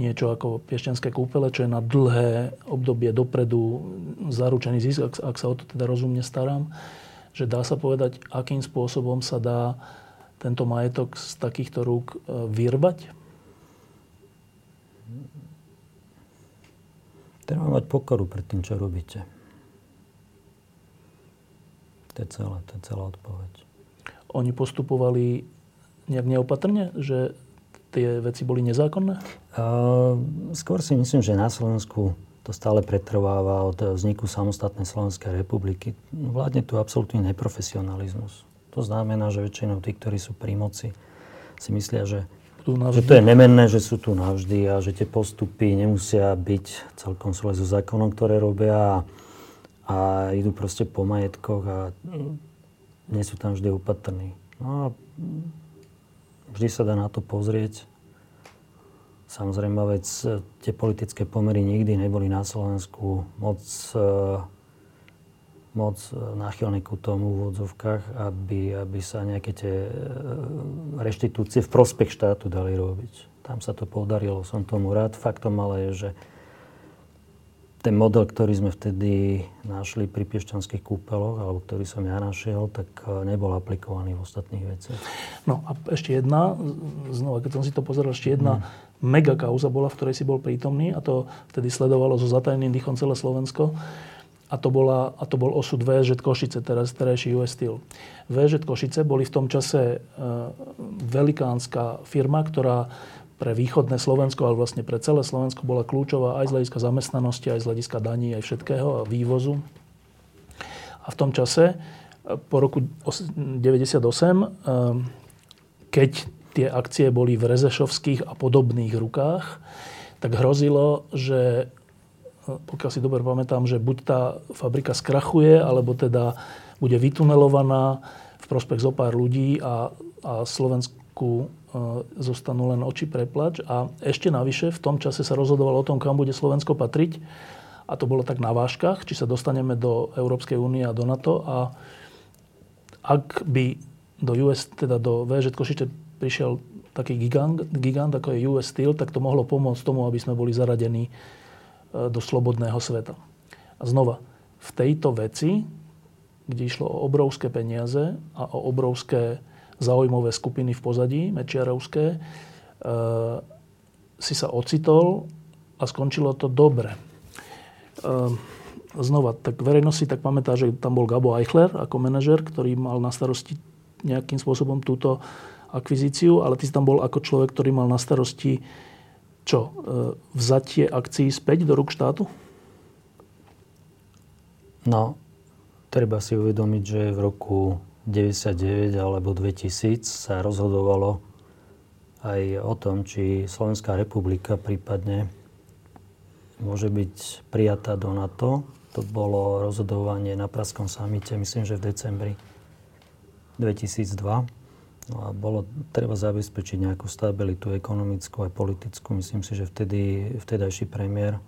niečo ako piešťanské kúpele, čo je na dlhé obdobie dopredu zaručený zisk, ak, ak sa o to teda rozumne starám, že dá sa povedať, akým spôsobom sa dá tento majetok z takýchto rúk e, vyrbať? Treba mať pokoru pred tým, čo robíte. To je celé, to je celá odpoveď. Oni postupovali nejak neopatrne, že tie veci boli nezákonné? Uh, skôr si myslím, že na Slovensku to stále pretrváva od vzniku samostatnej Slovenskej republiky. Vládne tu absolútny neprofesionalizmus. To znamená, že väčšinou tí, ktorí sú pri moci, si myslia, že, že to je nemenné, že sú tu navždy a že tie postupy nemusia byť celkom súle so zákonom, ktoré robia a, a idú proste po majetkoch a nie sú tam vždy opatrní. No a vždy sa dá na to pozrieť. Samozrejme, vec, tie politické pomery nikdy neboli na Slovensku moc moc e, náchylný ku tomu v úvodzovkách, aby, aby sa nejaké tie e, reštitúcie v prospech štátu dali robiť. Tam sa to podarilo, som tomu rád. Faktom ale je, že ten model, ktorý sme vtedy našli pri piešťanských kúpeloch, alebo ktorý som ja našiel, tak e, nebol aplikovaný v ostatných veciach. No a ešte jedna, znova, keď som si to pozeral, ešte jedna hmm. mega kauza bola, v ktorej si bol prítomný a to vtedy sledovalo so zatajným dýchom celé Slovensko a to, bola, a to bol osud VŽ Košice, teraz terajší US Steel. VŽ Košice boli v tom čase e, velikánska firma, ktorá pre východné Slovensko, ale vlastne pre celé Slovensko bola kľúčová aj z hľadiska zamestnanosti, aj z hľadiska daní, aj všetkého a vývozu. A v tom čase, e, po roku 1998, e, keď tie akcie boli v Rezešovských a podobných rukách, tak hrozilo, že pokiaľ si dobre pamätám, že buď tá fabrika skrachuje, alebo teda bude vytunelovaná v prospech zo pár ľudí a, a Slovensku e, zostanú len oči preplač. A ešte navyše v tom čase sa rozhodovalo o tom, kam bude Slovensko patriť. A to bolo tak na váškach, či sa dostaneme do Európskej únie a do NATO. A ak by do US, teda do VŽ Košice prišiel taký gigant, gigant, ako je US Steel, tak to mohlo pomôcť tomu, aby sme boli zaradení do slobodného sveta. A znova, v tejto veci, kde išlo o obrovské peniaze a o obrovské zaujímavé skupiny v pozadí, mečiarovské, e, si sa ocitol a skončilo to dobre. E, znova, tak verejnosť si tak pamätá, že tam bol Gabo Eichler ako manažer, ktorý mal na starosti nejakým spôsobom túto akvizíciu, ale ty si tam bol ako človek, ktorý mal na starosti čo, e, vzatie akcií späť do rúk štátu? No, treba si uvedomiť, že v roku 99 alebo 2000 sa rozhodovalo aj o tom, či Slovenská republika prípadne môže byť prijatá do NATO. To bolo rozhodovanie na Praskom samite, myslím, že v decembri 2002. No a bolo treba zabezpečiť nejakú stabilitu ekonomickú a politickú. Myslím si, že vtedy, vtedajší premiér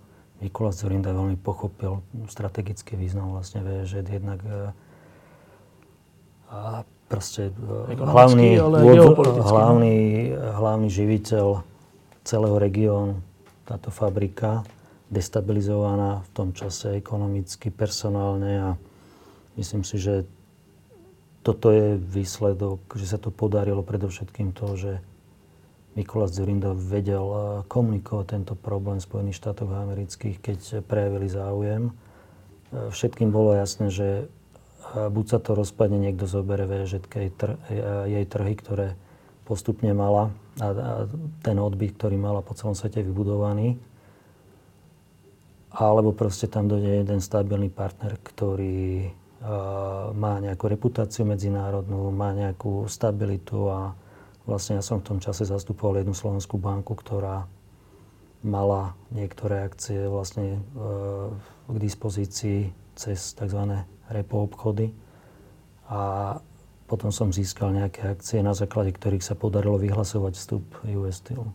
Mikulás Zorinda veľmi pochopil strategický význam vlastne VŽ jednak e, a proste e, hlavný, hlavný, hlavný živiteľ celého regiónu, táto fabrika, destabilizovaná v tom čase ekonomicky, personálne a myslím si, že toto je výsledok, že sa to podarilo predovšetkým to, že Mikolás Zurinda vedel eh, komunikovať tento problém v Spojených štátoch amerických, keď prejavili záujem. Eh, všetkým bolo jasné, že buď sa to rozpadne, niekto zoberie VŽ jej trhy, ktoré postupne mala a, a ten odbyt, ktorý mala po celom svete vybudovaný, alebo proste tam dojde jeden stabilný partner, ktorý má nejakú reputáciu medzinárodnú, má nejakú stabilitu a vlastne ja som v tom čase zastupoval jednu slovenskú banku, ktorá mala niektoré akcie vlastne e, k dispozícii cez tzv. Repo obchody. A potom som získal nejaké akcie, na základe ktorých sa podarilo vyhlasovať vstup US Steel.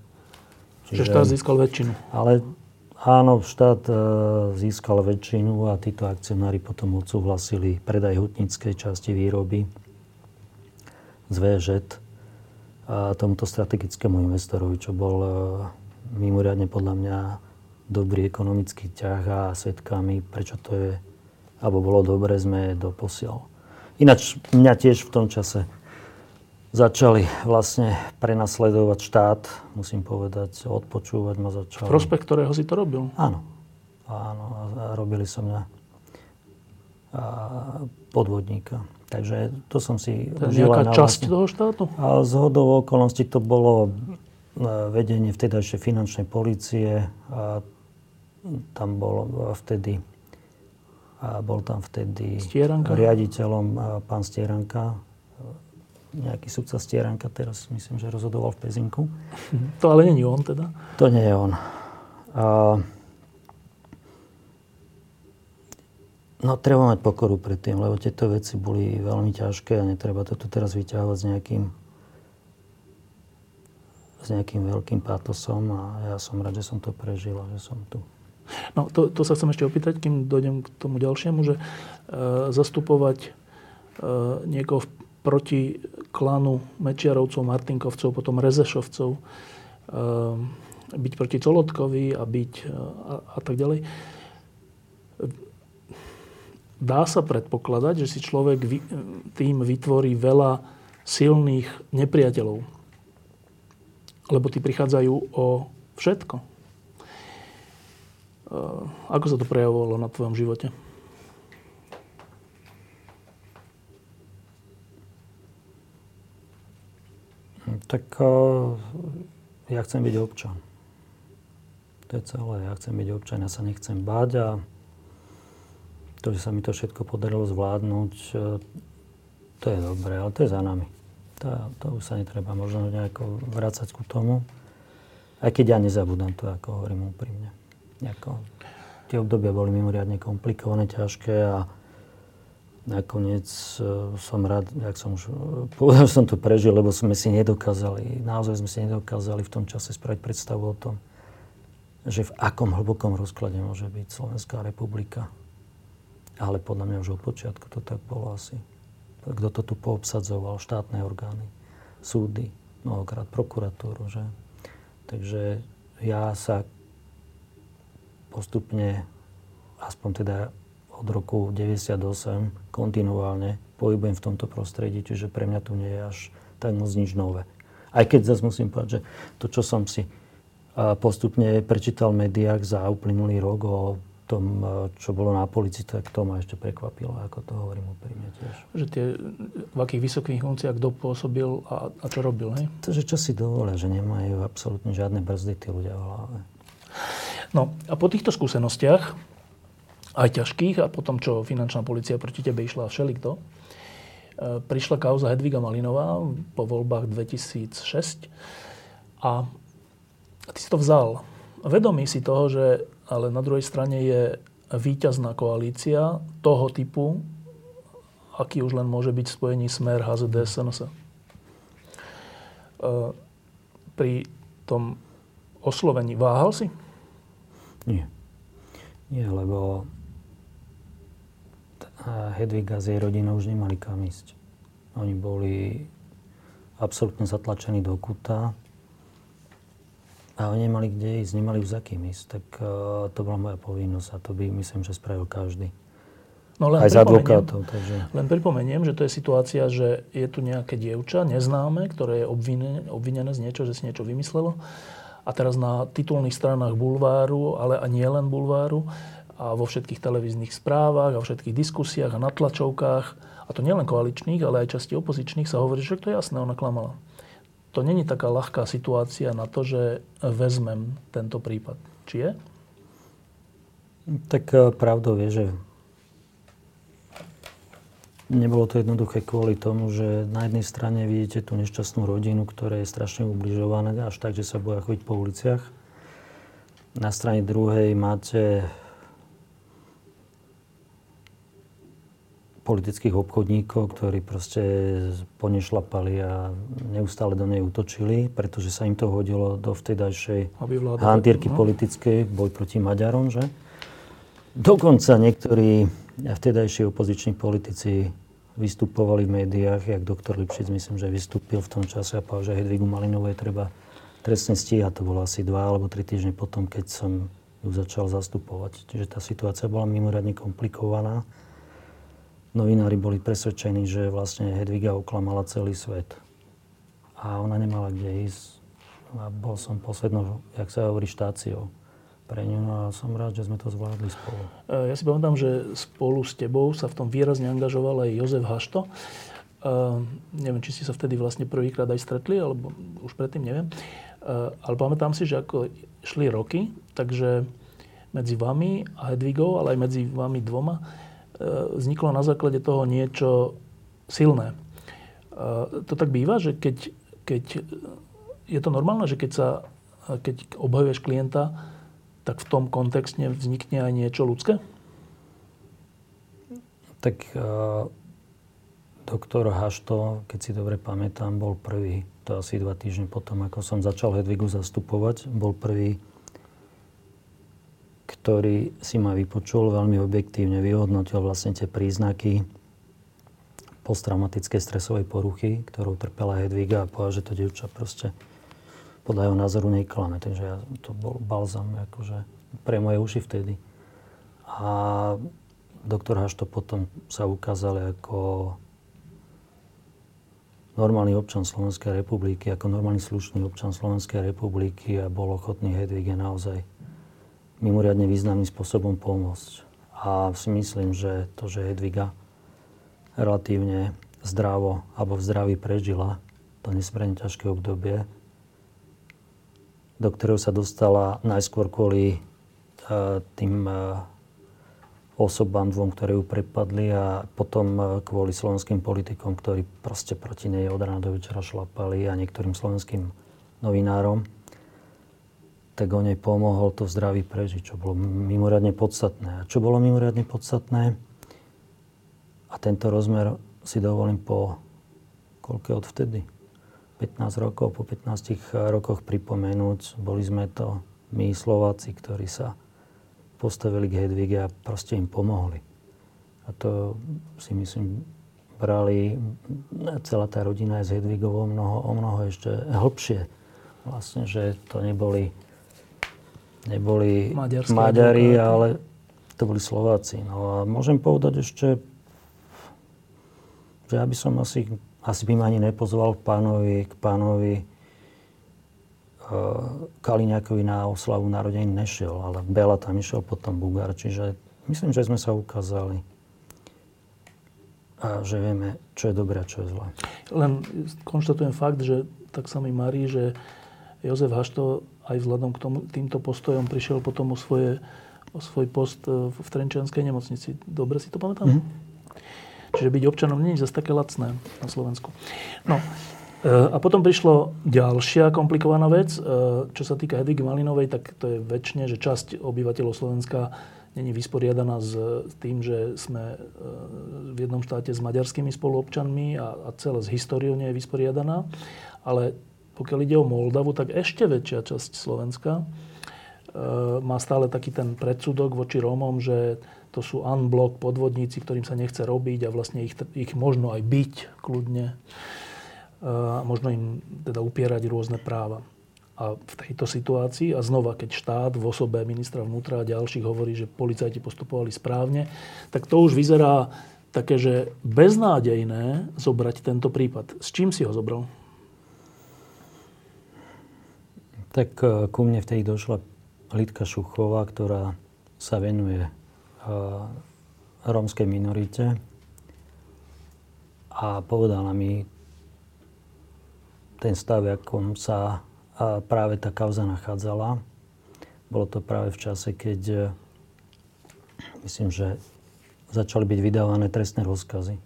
Čiže štát získal väčšinu. Ale Áno, štát e, získal väčšinu a títo akcionári potom odsúhlasili predaj hutníckej časti výroby z VŽ a tomuto strategickému investorovi, čo bol e, mimoriadne podľa mňa dobrý ekonomický ťah a svetkami, prečo to je, alebo bolo dobre, sme doposiaľ. Ináč mňa tiež v tom čase začali vlastne prenasledovať štát, musím povedať, odpočúvať ma začali. Prospekt, ktorého si to robil? Áno. Áno, a robili som mňa a podvodníka. Takže to som si užila. Nejaká časť vlastne. toho štátu? A z hodou okolností to bolo e, vedenie vtedajšej finančnej policie a tam bol vtedy a bol tam vtedy Stieranka. riaditeľom pán Stieranka, nejaký sudca Stieranka, teraz myslím, že rozhodoval v Pezinku. To ale není on teda? To nie je on. A, no treba mať pokoru pred tým, lebo tieto veci boli veľmi ťažké a netreba to tu teraz vyťahovať s nejakým s nejakým veľkým pátosom a ja som rád, že som to prežil a že som tu. No to, to sa chcem ešte opýtať, kým dojdem k tomu ďalšiemu, že e, zastupovať e, niekoho proti klanu Mečiarovcov, Martinkovcov, potom Rezešovcov, e, byť proti Colotkovi a byť a, a tak ďalej. Dá sa predpokladať, že si človek vy, tým vytvorí veľa silných nepriateľov. Lebo tí prichádzajú o všetko ako sa to prejavovalo na tvojom živote? Tak uh, ja chcem byť občan. To je celé. Ja chcem byť občan, ja sa nechcem báť a to, že sa mi to všetko podarilo zvládnuť, uh, to je dobré, ale to je za nami. To, to už sa netreba možno nejako vrácať ku tomu. Aj keď ja nezabudám to, ako hovorím úprimne. Ako, tie obdobia boli mimoriadne komplikované, ťažké a nakoniec uh, som rád, jak som už uh, povedal, že som to prežil, lebo sme si nedokázali, naozaj sme si nedokázali v tom čase spraviť predstavu o tom, že v akom hlbokom rozklade môže byť Slovenská republika. Ale podľa mňa už od počiatku to tak bolo asi. Kto to tu poobsadzoval? Štátne orgány, súdy, mnohokrát prokuratúru, že? Takže ja sa postupne, aspoň teda od roku 98, kontinuálne pohybujem v tomto prostredí, čiže pre mňa tu nie je až tak moc nič nové. Aj keď zase musím povedať, že to, čo som si postupne prečítal v médiách za uplynulý rok o tom, čo bolo na policii, tak to ma ešte prekvapilo, ako to hovorím úprimne tiež. Že tie, v akých vysokých funkciách kto pôsobil a, a čo robil, hej? To, že čo si dovolia, že nemajú absolútne žiadne brzdy tí ľudia v hlave. No a po týchto skúsenostiach, aj ťažkých, a potom, čo finančná policia proti tebe išla všelikto, e, prišla kauza Hedviga Malinová po voľbách 2006 a ty si to vzal. Vedomý si toho, že ale na druhej strane je víťazná koalícia toho typu, aký už len môže byť spojení Smer, HZD, SNS. E, pri tom oslovení váhal si? Nie. Nie, lebo Hedviga s jej rodinou už nemali kam ísť. Oni boli absolútne zatlačení do kuta a oni nemali kde ísť, nemali už za kým ísť. Tak uh, to bola moja povinnosť a to by myslím, že spravil každý. No len Aj za advokátov. Takže... Len pripomeniem, že to je situácia, že je tu nejaké dievča, neznáme, ktoré je obvinené, obvinené z niečo, že si niečo vymyslelo a teraz na titulných stranách bulváru, ale a nie len bulváru, a vo všetkých televíznych správach a všetkých diskusiách a na tlačovkách, a to nielen koaličných, ale aj časti opozičných, sa hovorí, že to je jasné, ona klamala. To není taká ľahká situácia na to, že vezmem tento prípad. Či je? Tak eh, pravdou je, že Nebolo to jednoduché kvôli tomu, že na jednej strane vidíte tú nešťastnú rodinu, ktorá je strašne ubližovaná, až tak, že sa boja chodiť po uliciach. Na strane druhej máte politických obchodníkov, ktorí proste ponešlapali a neustále do nej útočili, pretože sa im to hodilo do vtedajšej hantírky no. politickej, boj proti Maďarom, že? Dokonca niektorí vtedajší opoziční politici vystupovali v médiách, jak doktor Lipšic, myslím, že vystúpil v tom čase a povedal, že Hedvigu Malinovej treba trestne stíhať. To bolo asi dva alebo tri týždne potom, keď som ju začal zastupovať. Čiže tá situácia bola mimoriadne komplikovaná. Novinári boli presvedčení, že vlastne Hedviga oklamala celý svet. A ona nemala kde ísť. A bol som poslednou, jak sa hovorí, štáciou pre ňu a som rád, že sme to zvládli spolu. E, ja si pamätám, že spolu s tebou sa v tom výrazne angažoval aj Jozef Hašto. Uh, neviem, či si sa vtedy vlastne prvýkrát aj stretli, alebo už predtým neviem. Uh, ale pamätám si, že ako šli roky, takže medzi vami a Hedvigou, ale aj medzi vami dvoma, uh, vzniklo na základe toho niečo silné. To tak býva, že keď, keď je to normálne, že keď, sa, keď obhajuješ klienta, tak v tom kontexte vznikne aj niečo ľudské? Tak uh, doktor Hašto, keď si dobre pamätám, bol prvý, to asi dva týždne potom, ako som začal Hedvigu zastupovať, bol prvý, ktorý si ma vypočul veľmi objektívne, vyhodnotil vlastne tie príznaky posttraumatickej stresovej poruchy, ktorou trpela Hedviga a povedal, že to dievča proste podľa jeho názoru neklame. Takže ja, to bol balzam akože pre moje uši vtedy. A doktor Haš to potom sa ukázal ako normálny občan Slovenskej republiky, ako normálny slušný občan Slovenskej republiky a bol ochotný Hedvige naozaj mimoriadne významným spôsobom pomôcť. A si myslím, že to, že Hedviga relatívne zdravo alebo v zdraví prežila to nesmierne ťažké obdobie, do ktorého sa dostala najskôr kvôli uh, tým uh, osobám dvom, ktoré ju prepadli a potom uh, kvôli slovenským politikom, ktorí proste proti nej od rána do večera šlapali a niektorým slovenským novinárom, tak o nej pomohol to zdraví prežiť, čo bolo mimoriadne podstatné. A čo bolo mimoriadne podstatné, a tento rozmer si dovolím po koľko od vtedy? 15 rokov, po 15 rokoch pripomenúť. Boli sme to my Slováci, ktorí sa postavili k Hedvige a proste im pomohli. A to si myslím, brali celá tá rodina aj s Hedvigovou mnoho, o mnoho ešte hlbšie. Vlastne, že to neboli, neboli Maďari, ale to boli Slováci. No a môžem povedať ešte, že ja by som asi asi by ma ani nepozval k pánovi, k pánovi uh, Kaliňakovi na oslavu narodenín nešiel, ale Bela tam išiel potom Bugár, čiže myslím, že sme sa ukázali a že vieme, čo je dobré a čo je zlé. Len konštatujem fakt, že tak sa mi marí, že Jozef Hašto aj vzhľadom k tomu, týmto postojom prišiel potom o, svoje, o svoj post e, v Trenčianskej nemocnici. Dobre si to pamätám? Mm-hmm. Čiže byť občanom nie je zase také lacné na Slovensku. No, e, a potom prišlo ďalšia komplikovaná vec. E, čo sa týka Hedvigy Malinovej, tak to je väčšine, že časť obyvateľov Slovenska není vysporiadaná s tým, že sme e, v jednom štáte s maďarskými spoluobčanmi a, a celé s históriou nie je vysporiadaná. Ale pokiaľ ide o Moldavu, tak ešte väčšia časť Slovenska má stále taký ten predsudok voči Rómom, že to sú unblock podvodníci, ktorým sa nechce robiť a vlastne ich, ich možno aj byť kľudne. A možno im teda upierať rôzne práva. A v tejto situácii, a znova, keď štát v osobe ministra vnútra a ďalších hovorí, že policajti postupovali správne, tak to už vyzerá také, že beznádejné zobrať tento prípad. S čím si ho zobral? Tak e, ku mne vtedy došla Lidka Šuchová, ktorá sa venuje rómskej minorite a povedala mi ten stav, akom sa práve tá kauza nachádzala. Bolo to práve v čase, keď e, myslím, že začali byť vydávané trestné rozkazy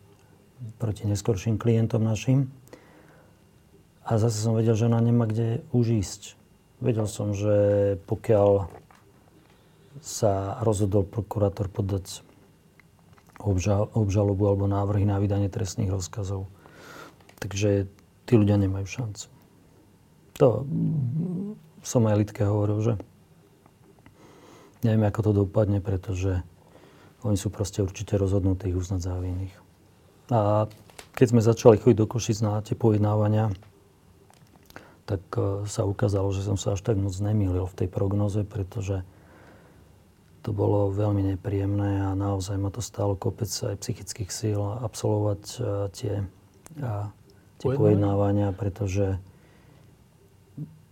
proti neskorším klientom našim. A zase som vedel, že ona nemá kde už ísť. Vedel som, že pokiaľ sa rozhodol prokurátor podať obžalobu alebo návrhy na vydanie trestných rozkazov. Takže tí ľudia nemajú šancu. To som aj Lidke hovoril, že neviem, ako to dopadne, pretože oni sú proste určite rozhodnutí ich uznať za vinných. A keď sme začali chodiť do Košic na tie pojednávania, tak e, sa ukázalo, že som sa až tak moc nemýlil v tej prognoze, pretože to bolo veľmi nepríjemné a naozaj ma to stalo kopec aj psychických síl absolvovať uh, tie, uh, tie pojednávania, pretože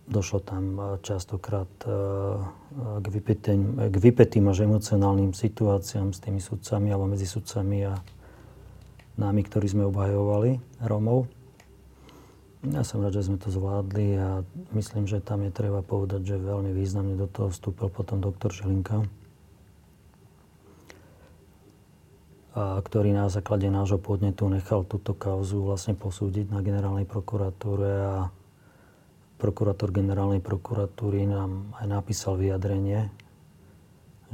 došlo tam častokrát uh, k, vypetým, k vypetým až emocionálnym situáciám s tými sudcami alebo medzi sudcami a nami, ktorí sme obhajovali Rómov. Ja som rád, že sme to zvládli a myslím, že tam je treba povedať, že veľmi významne do toho vstúpil potom doktor Žilinka, a ktorý na základe nášho podnetu nechal túto kauzu vlastne posúdiť na generálnej prokuratúre a prokurátor generálnej prokuratúry nám aj napísal vyjadrenie,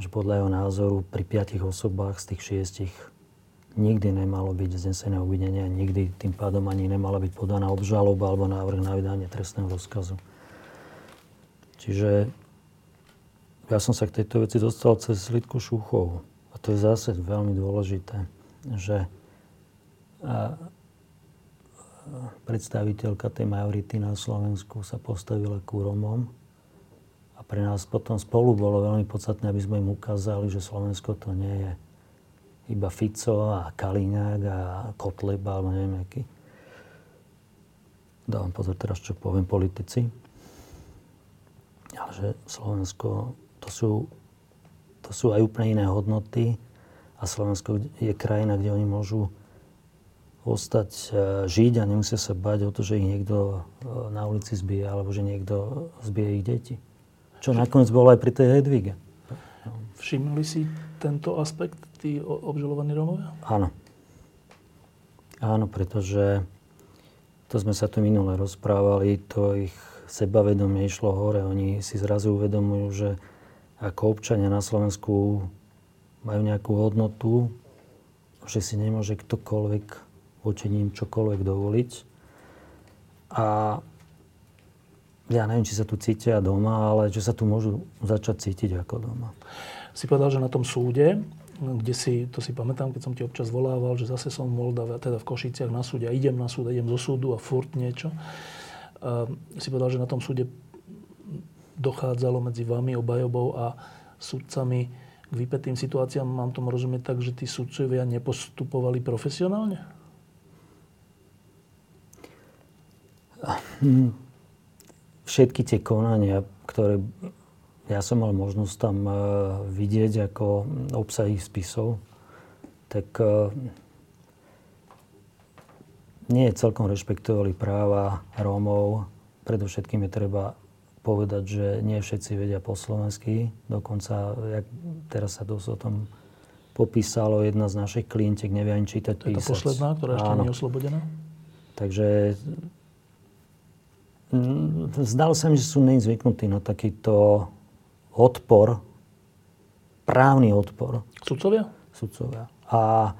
že podľa jeho názoru pri piatich osobách z tých šiestich nikdy nemalo byť znesené obvinenie nikdy tým pádom ani nemala byť podaná obžaloba alebo návrh na vydanie trestného rozkazu. Čiže ja som sa k tejto veci dostal cez Lidku Šúchovú. A to je zase veľmi dôležité, že predstaviteľka tej majority na Slovensku sa postavila ku Romom a pre nás potom spolu bolo veľmi podstatné, aby sme im ukázali, že Slovensko to nie je iba Fico a Kaliňák a Kotleba, alebo neviem aký. Dávam pozor teraz, čo poviem politici. Ale že Slovensko, to sú, to sú aj úplne iné hodnoty a Slovensko je krajina, kde oni môžu ostať e, žiť a nemusia sa bať o to, že ich niekto e, na ulici zbije alebo že niekto zbije ich deti. Čo nakoniec bolo aj pri tej Hedvige. Všimli si tento aspekt tí obžalovaní Rómovia? Áno. Áno, pretože to sme sa tu minule rozprávali, to ich sebavedomie išlo hore. Oni si zrazu uvedomujú, že ako občania na Slovensku majú nejakú hodnotu, že si nemôže ktokoľvek voči ním čokoľvek dovoliť. A ja neviem, či sa tu cítia doma, ale že sa tu môžu začať cítiť ako doma. Si povedal, že na tom súde kde si, to si pamätám, keď som ti občas volával, že zase som v Moldave, teda v Košiciach na súde a idem na súd, idem zo súdu a furt niečo. A si povedal, že na tom súde dochádzalo medzi vami, obajobou a sudcami k vypetým situáciám. Mám tomu rozumieť tak, že tí sudcovia nepostupovali profesionálne? Všetky tie konania, ktoré ja som mal možnosť tam uh, vidieť ako obsahy spisov, tak uh, nie celkom rešpektovali práva Rómov. Predovšetkým je treba povedať, že nie všetci vedia po slovensky. Dokonca, jak teraz sa dosť o tom popísalo, jedna z našich klientiek nevie ani čítať, to je tá posledná, ktorá ešte nie je oslobodená? Takže zdalo sa mi, že sú nezvyknutí na takýto odpor, právny odpor. Sudcovia? Sudcovia. A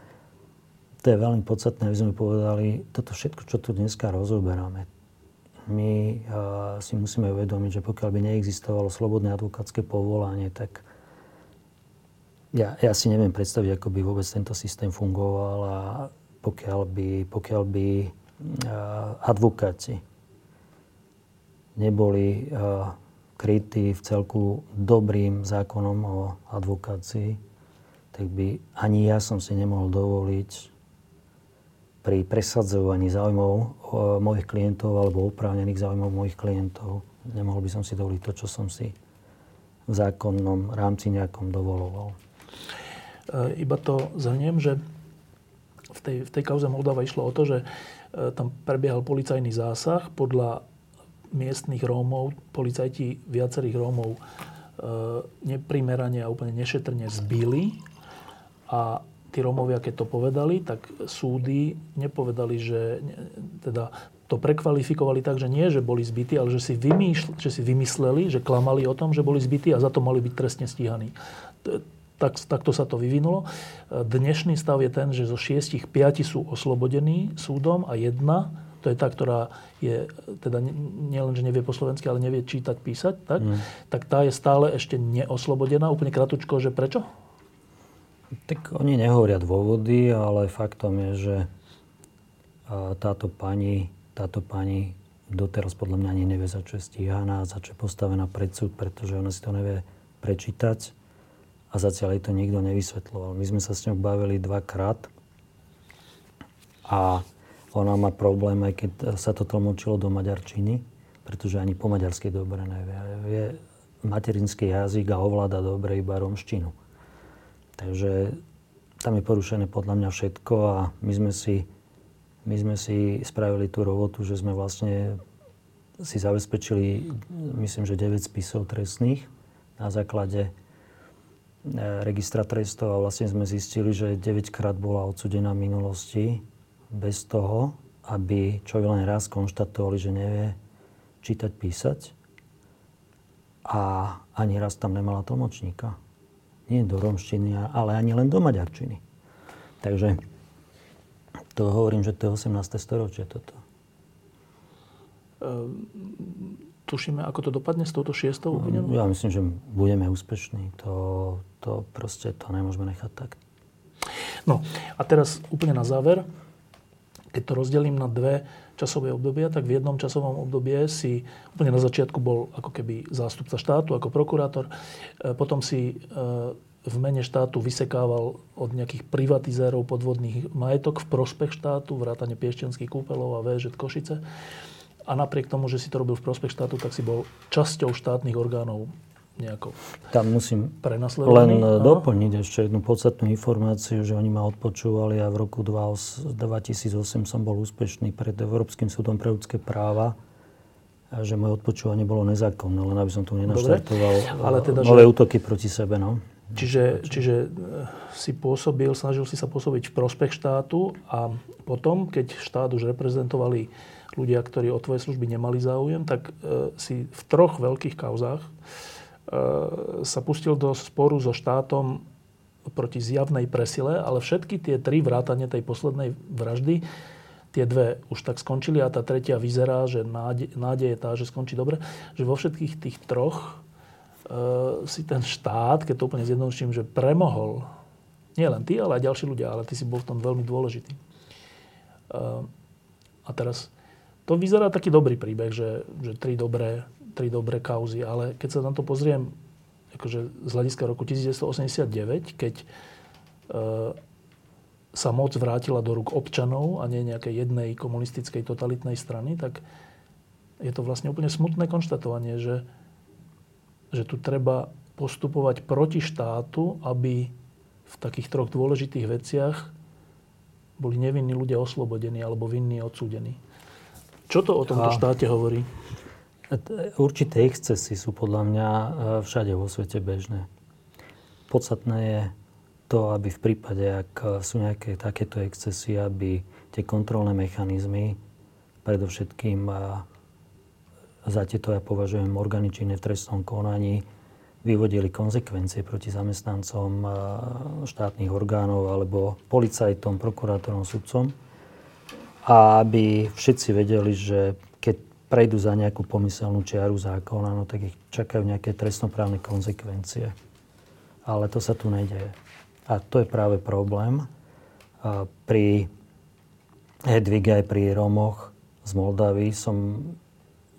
to je veľmi podstatné, aby sme povedali, toto všetko, čo tu dneska rozoberáme, my uh, si musíme uvedomiť, že pokiaľ by neexistovalo slobodné advokátske povolanie, tak ja, ja si neviem predstaviť, ako by vôbec tento systém fungoval a pokiaľ by, pokiaľ by uh, advokáti neboli uh, krytý v celku dobrým zákonom o advokácii, tak by ani ja som si nemohol dovoliť pri presadzovaní záujmov mojich klientov alebo oprávnených záujmov mojich klientov, nemohol by som si dovoliť to, čo som si v zákonnom rámci nejakom dovoloval. E, iba to zhrniem, že v tej, v tej kauze Moldava išlo o to, že e, tam prebiehal policajný zásah. Podľa miestnych Rómov, policajti viacerých Rómov e, neprimerane a úplne nešetrne zbili. A tí Rómovia, keď to povedali, tak súdy nepovedali, že teda to prekvalifikovali tak, že nie, že boli zbytí, ale že si, vymýšl, že si vymysleli, že klamali o tom, že boli zbytí a za to mali byť trestne stíhaní. Tak, takto sa to vyvinulo. Dnešný stav je ten, že zo šiestich piati sú oslobodení súdom a jedna to je tá, ktorá je, teda nielen, že nevie po slovensky, ale nevie čítať, písať, tak, mm. tak tá je stále ešte neoslobodená. Úplne kratučko, že prečo? Tak oni nehovoria dôvody, ale faktom je, že táto pani, táto pani doteraz podľa mňa ani nevie, za čo je stíhaná, za čo je postavená pred súd, pretože ona si to nevie prečítať a zatiaľ jej to nikto nevysvetloval. My sme sa s ňou bavili dvakrát a ona má problém, aj keď sa to tlmočilo do maďarčiny, pretože ani po maďarsky dobre nevie. Vie materinský jazyk a ovláda dobre iba romštinu. Takže tam je porušené podľa mňa všetko a my sme si, my sme si spravili tú robotu, že sme vlastne si zabezpečili, myslím, že 9 spisov trestných na základe E, registra trestov a vlastne sme zistili, že 9 krát bola odsudená v minulosti bez toho, aby čo len raz konštatovali, že nevie čítať, písať. A ani raz tam nemala tlmočníka. Nie do romštiny, ale ani len do maďarčiny. Takže to hovorím, že to je 18. storočie toto. Um tušíme, ako to dopadne s touto šiestou obvinenou? Ja myslím, že budeme úspešní. To, to proste to nemôžeme nechať tak. No a teraz úplne na záver, keď to rozdelím na dve časové obdobia, tak v jednom časovom období si úplne na začiatku bol ako keby zástupca štátu, ako prokurátor. E, potom si e, v mene štátu vysekával od nejakých privatizérov podvodných majetok v prospech štátu, vrátane Piešťanských kúpelov a VŽ Košice a napriek tomu, že si to robil v prospech štátu, tak si bol časťou štátnych orgánov nejako Tam musím len Aha. doplniť ešte jednu podstatnú informáciu, že oni ma odpočúvali a v roku 2008 som bol úspešný pred Európskym súdom pre ľudské práva a že moje odpočúvanie bolo nezákonné, len aby som tu nenaštartoval Ale teda, nové že... útoky proti sebe. No. Čiže, čiže e, si pôsobil, snažil si sa pôsobiť v prospech štátu a potom, keď štát už reprezentovali ľudia, ktorí o tvoje služby nemali záujem, tak e, si v troch veľkých kauzách e, sa pustil do sporu so štátom proti zjavnej presile, ale všetky tie tri vrátane tej poslednej vraždy, tie dve už tak skončili a tá tretia vyzerá, že nádej, nádej je tá, že skončí dobre, že vo všetkých tých troch e, si ten štát, keď to úplne zjednoduším, že premohol, nie len ty, ale aj ďalší ľudia, ale ty si bol v tom veľmi dôležitý. E, a teraz to vyzerá taký dobrý príbeh, že, že tri, dobré, tri dobré kauzy, ale keď sa na to pozriem akože z hľadiska roku 1989, keď e, sa moc vrátila do rúk občanov a nie nejakej jednej komunistickej totalitnej strany, tak je to vlastne úplne smutné konštatovanie, že, že tu treba postupovať proti štátu, aby v takých troch dôležitých veciach boli nevinní ľudia oslobodení alebo vinní odsúdení. Čo to o tomto štáte hovorí? Určité excesy sú podľa mňa e, všade vo svete bežné. Podstatné je to, aby v prípade, ak sú nejaké takéto excesy, aby tie kontrolné mechanizmy, predovšetkým za tieto ja považujem orgány činné v trestnom konaní, vyvodili konsekvencie proti zamestnancom štátnych orgánov alebo policajtom, prokurátorom, sudcom a aby všetci vedeli, že keď prejdú za nejakú pomyselnú čiaru zákona, no tak ich čakajú nejaké trestnoprávne konsekvencie. Ale to sa tu nedeje. A to je práve problém. Pri Hedvige aj pri Romoch z Moldavy som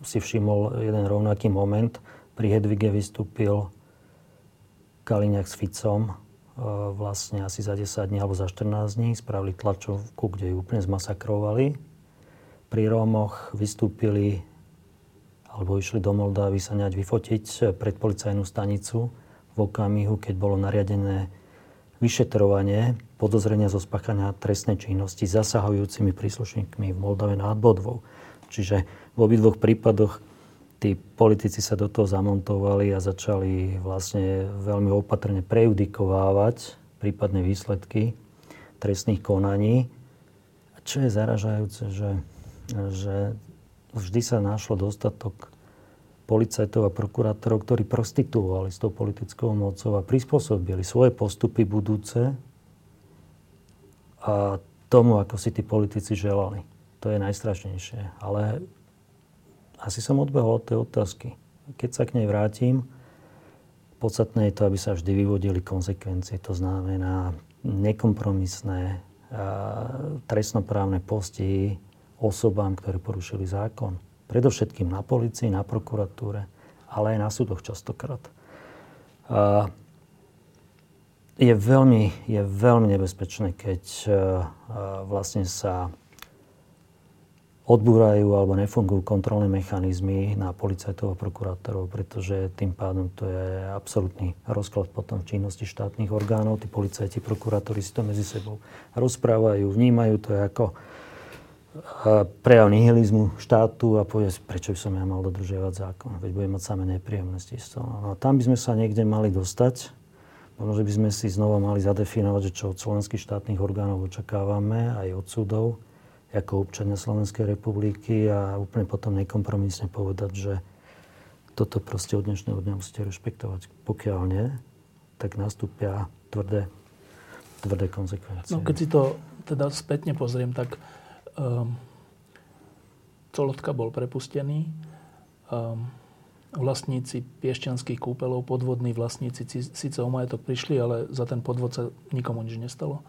si všimol jeden rovnaký moment. Pri Hedvige vystúpil Kaliňák s Ficom vlastne asi za 10 dní alebo za 14 dní spravili tlačovku, kde ju úplne zmasakrovali. Pri Rómoch vystúpili alebo išli do Moldávy sa nejať vyfotiť pred policajnú stanicu v okamihu, keď bolo nariadené vyšetrovanie podozrenia zo spáchania trestnej činnosti zasahujúcimi príslušníkmi v Moldave nad Bodvou. Čiže v obidvoch prípadoch tí politici sa do toho zamontovali a začali vlastne veľmi opatrne prejudikovávať prípadné výsledky trestných konaní. A čo je zaražajúce, že, že vždy sa našlo dostatok policajtov a prokurátorov, ktorí prostituovali s tou politickou mocou a prispôsobili svoje postupy budúce a tomu, ako si tí politici želali. To je najstrašnejšie. Ale asi som odbehol od tej otázky. Keď sa k nej vrátim, podstatné je to, aby sa vždy vyvodili konsekvencie. To znamená nekompromisné trestnoprávne postihy osobám, ktoré porušili zákon. Predovšetkým na policii, na prokuratúre, ale aj na súdoch častokrát. A je veľmi, je veľmi nebezpečné, keď vlastne sa odbúrajú alebo nefungujú kontrolné mechanizmy na policajtov a prokurátorov, pretože tým pádom to je absolútny rozklad potom činnosti štátnych orgánov. Tí policajti, prokurátori si to medzi sebou rozprávajú, vnímajú to ako prejav nihilizmu štátu a povie prečo by som ja mal dodržiavať zákon, veď budem mať samé nepríjemnosti z toho. No a tam by sme sa niekde mali dostať. Možno, že by sme si znova mali zadefinovať, že čo od slovenských štátnych orgánov očakávame, aj od súdov, ako občania Slovenskej republiky a úplne potom nekompromisne povedať, že toto proste od dnešného dňa musíte rešpektovať. Pokiaľ nie, tak nastúpia tvrdé, tvrdé konsekvencie. No keď si to teda spätne pozriem, tak um, Colotka bol prepustený. Um, vlastníci piešťanských kúpelov, podvodní vlastníci, síce o majetok prišli, ale za ten podvod sa nikomu nič nestalo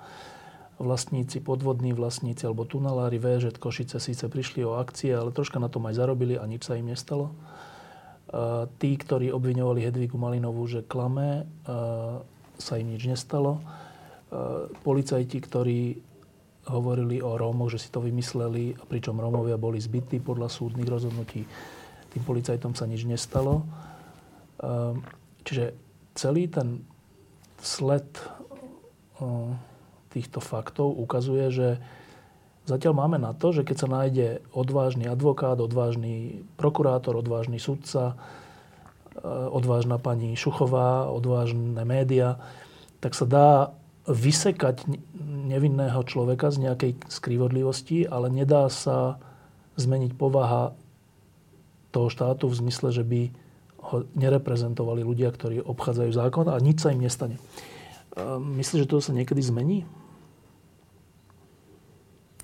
vlastníci, podvodní vlastníci alebo tunelári VŽ Košice síce prišli o akcie, ale troška na tom aj zarobili a nič sa im nestalo. Tí, ktorí obviňovali Hedvigu Malinovú, že klame, sa im nič nestalo. Policajti, ktorí hovorili o Rómoch, že si to vymysleli, pričom Rómovia boli zbytí podľa súdnych rozhodnutí, tým policajtom sa nič nestalo. Čiže celý ten sled týchto faktov ukazuje, že zatiaľ máme na to, že keď sa nájde odvážny advokát, odvážny prokurátor, odvážny sudca, eh, odvážna pani Šuchová, odvážne média, tak sa dá vysekať nevinného človeka z nejakej skrivodlivosti, ale nedá sa zmeniť povaha toho štátu v zmysle, že by ho nereprezentovali ľudia, ktorí obchádzajú zákon a nič sa im nestane. Eh, myslíš, že to sa niekedy zmení?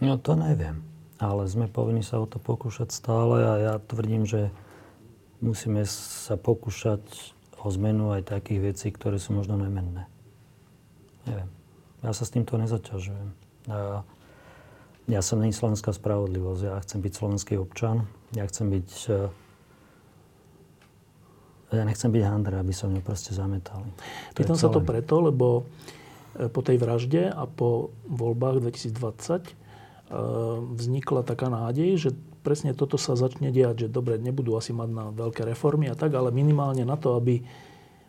No to neviem. Ale sme povinni sa o to pokúšať stále a ja tvrdím, že musíme sa pokúšať o zmenu aj takých vecí, ktoré sú možno nemenné. Neviem. Ja sa s týmto nezaťažujem. Ja, ja som není slovenská spravodlivosť. Ja chcem byť slovenský občan. Ja chcem byť... Eh, ja nechcem byť handra, aby sa mňa proste zametali. Pýtam sa to preto, lebo eh, po tej vražde a po voľbách 2020 Ehm, vznikla taká nádej, že presne toto sa začne diať, že dobre, nebudú asi mať na veľké reformy a tak, ale minimálne na to, aby,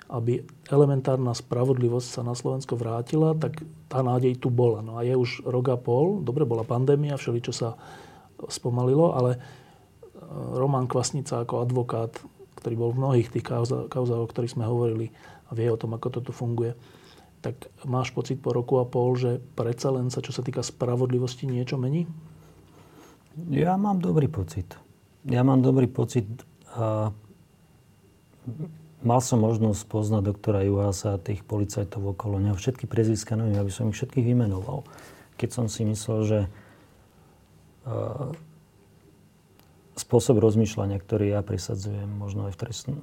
aby elementárna spravodlivosť sa na Slovensko vrátila, tak tá nádej tu bola. No a je už rok a pol, dobre, bola pandémia, všeli, čo sa spomalilo, ale ehm, Roman Kvasnica ako advokát, ktorý bol v mnohých tých kauzách, o ktorých sme hovorili a vie o tom, ako toto funguje, tak máš pocit po roku a pol, že predsa len sa, čo sa týka spravodlivosti, niečo mení? Ja mám dobrý pocit. Ja mám dobrý pocit. A mal som možnosť poznať doktora Juhasa a tých policajtov okolo neho. Všetky prezviska neviem, aby som ich všetkých vymenoval. Keď som si myslel, že spôsob rozmýšľania, ktorý ja presadzujem, možno aj v, trestn,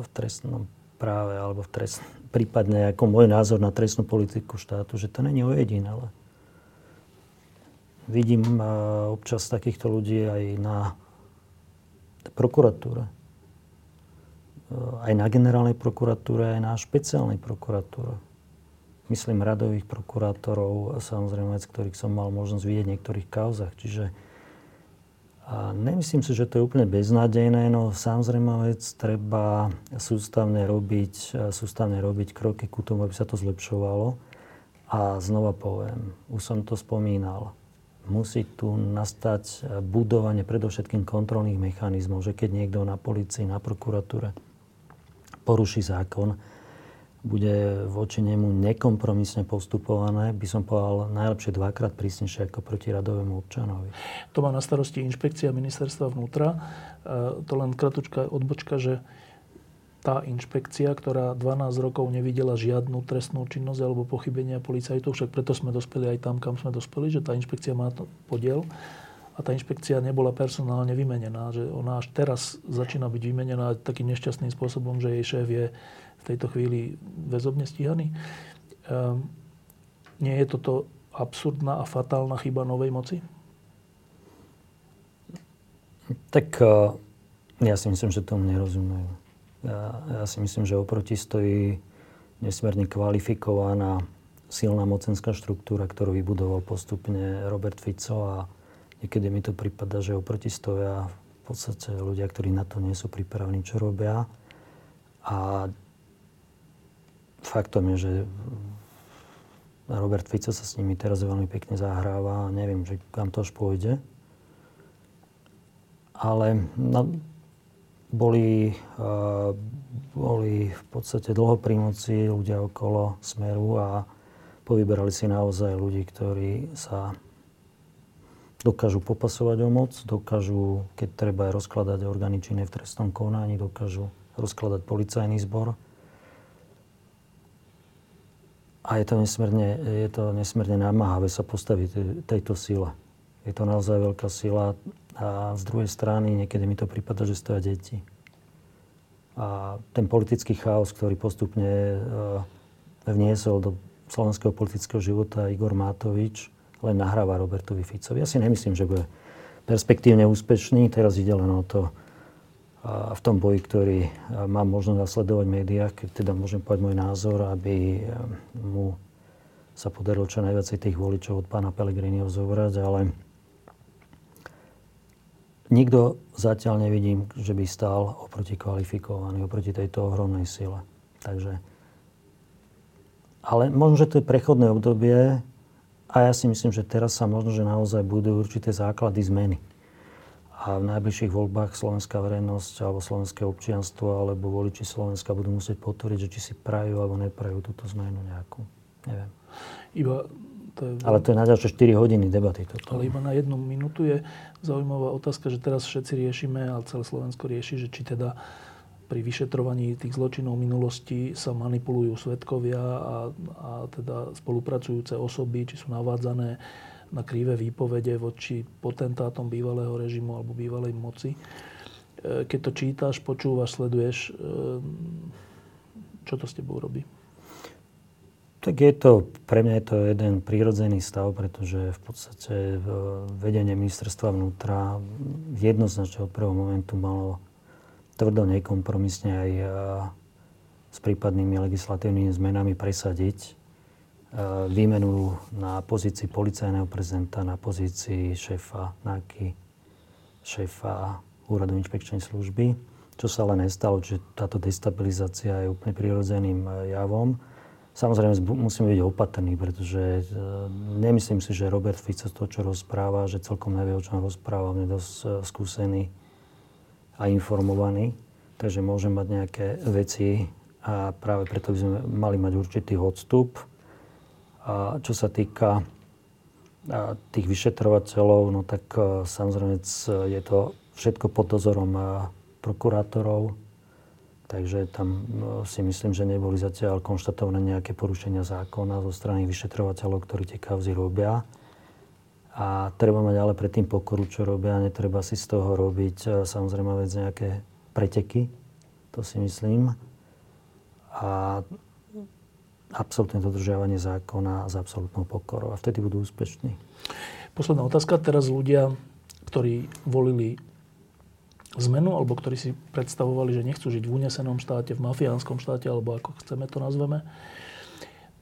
v trestnom práve alebo v trest, prípadne ako môj názor na trestnú politiku štátu, že to není ojedinele. Vidím občas takýchto ľudí aj na prokuratúre. Aj na generálnej prokuratúre, aj na špeciálnej prokuratúre. Myslím radových prokurátorov, samozrejme, ktorých som mal možnosť vidieť v niektorých kauzach. Čiže a nemyslím si, že to je úplne beznádejné, no samozrejme vec, treba sústavne robiť, sústavne robiť kroky ku tomu, aby sa to zlepšovalo. A znova poviem, už som to spomínal, musí tu nastať budovanie predovšetkým kontrolných mechanizmov, že keď niekto na policii, na prokuratúre poruší zákon, bude voči nemu nekompromisne postupované, by som povedal najlepšie dvakrát prísnejšie ako proti radovému občanovi. To má na starosti inšpekcia ministerstva vnútra. E, to len kratučká odbočka, že tá inšpekcia, ktorá 12 rokov nevidela žiadnu trestnú činnosť alebo pochybenia policajtov, však preto sme dospeli aj tam, kam sme dospeli, že tá inšpekcia má to podiel a tá inšpekcia nebola personálne vymenená, že ona až teraz začína byť vymenená takým nešťastným spôsobom, že jej šéf je v tejto chvíli väzobne stíhaný. Um, nie je toto absurdná a fatálna chyba novej moci? Tak uh, ja si myslím, že tomu nerozumejú. Ja, ja si myslím, že oproti stojí nesmierne kvalifikovaná silná mocenská štruktúra, ktorú vybudoval postupne Robert Fico a niekedy mi to prípada, že oproti stoja v podstate ľudia, ktorí na to nie sú pripravení, čo robia. A faktom je, že Robert Fico sa s nimi teraz veľmi pekne zahráva a neviem, že kam to až pôjde. Ale no, boli, uh, boli v podstate dlho pri ľudia okolo Smeru a povyberali si naozaj ľudí, ktorí sa dokážu popasovať o moc, dokážu, keď treba aj rozkladať orgány činné v trestnom konaní, dokážu rozkladať policajný zbor a je to nesmierne, je to nesmierne namáhavé sa postaviť tejto sile. Je to naozaj veľká sila a z druhej strany niekedy mi to prípada, že stoja deti. A ten politický chaos, ktorý postupne uh, vniesol do slovenského politického života Igor Matovič, len nahráva Robertovi Ficovi. Ja si nemyslím, že bude perspektívne úspešný. Teraz ide len o to, v tom boji, ktorý mám možnosť nasledovať v médiách, keď teda môžem povedať môj názor, aby mu sa podarilo čo najviac tých voličov od pána Pellegriniho zobrať, ale nikto zatiaľ nevidím, že by stál oproti kvalifikovaný, oproti tejto ohromnej sile. Takže, ale možno, že to je prechodné obdobie a ja si myslím, že teraz sa možno, že naozaj budú určité základy zmeny a v najbližších voľbách slovenská verejnosť alebo slovenské občianstvo alebo voliči Slovenska budú musieť potvrdiť, že či si prajú alebo neprajú túto zmenu nejakú. Neviem. Iba to je... Ale to je na ďalšie 4 hodiny debaty. Toto. Ale iba na jednu minútu je zaujímavá otázka, že teraz všetci riešime, ale celé Slovensko rieši, že či teda pri vyšetrovaní tých zločinov minulosti sa manipulujú svetkovia a, a teda spolupracujúce osoby, či sú navádzané na krivé výpovede voči potentátom bývalého režimu alebo bývalej moci. E, keď to čítaš, počúvaš, sleduješ, e, čo to s tebou robí? Tak je to, pre mňa je to jeden prírodzený stav, pretože v podstate vedenie ministerstva vnútra jednoznačne od prvého momentu malo tvrdo nekompromisne aj e, s prípadnými legislatívnymi zmenami presadiť Eh, výmenu na pozícii policajného prezidenta, na pozícii šéfa NAKY, šéfa Úradu inšpekčnej služby, čo sa ale nestalo, že táto destabilizácia je úplne prirodzeným eh, javom. Samozrejme musíme byť opatrní, pretože nemyslím si, že Robert Fico to, čo rozpráva, že celkom nevie, o čom rozpráva, on je dosť skúsený a informovaný, takže môže mať nejaké veci a práve preto by sme mali mať určitý odstup a čo sa týka tých vyšetrovateľov, no tak e, samozrejme je to všetko pod dozorom prokurátorov, takže tam e, si myslím, že neboli zatiaľ konštatované nejaké porušenia zákona zo strany vyšetrovateľov, ktorí tie kauzy robia. A treba mať ale predtým pokoru, čo robia, netreba si z toho robiť e, samozrejme vec nejaké preteky, to si myslím. A absolútne dodržiavanie zákona s absolútnou pokorou a vtedy budú úspešní. Posledná otázka. Teraz ľudia, ktorí volili zmenu, alebo ktorí si predstavovali, že nechcú žiť v unesenom štáte, v mafiánskom štáte, alebo ako chceme to nazveme,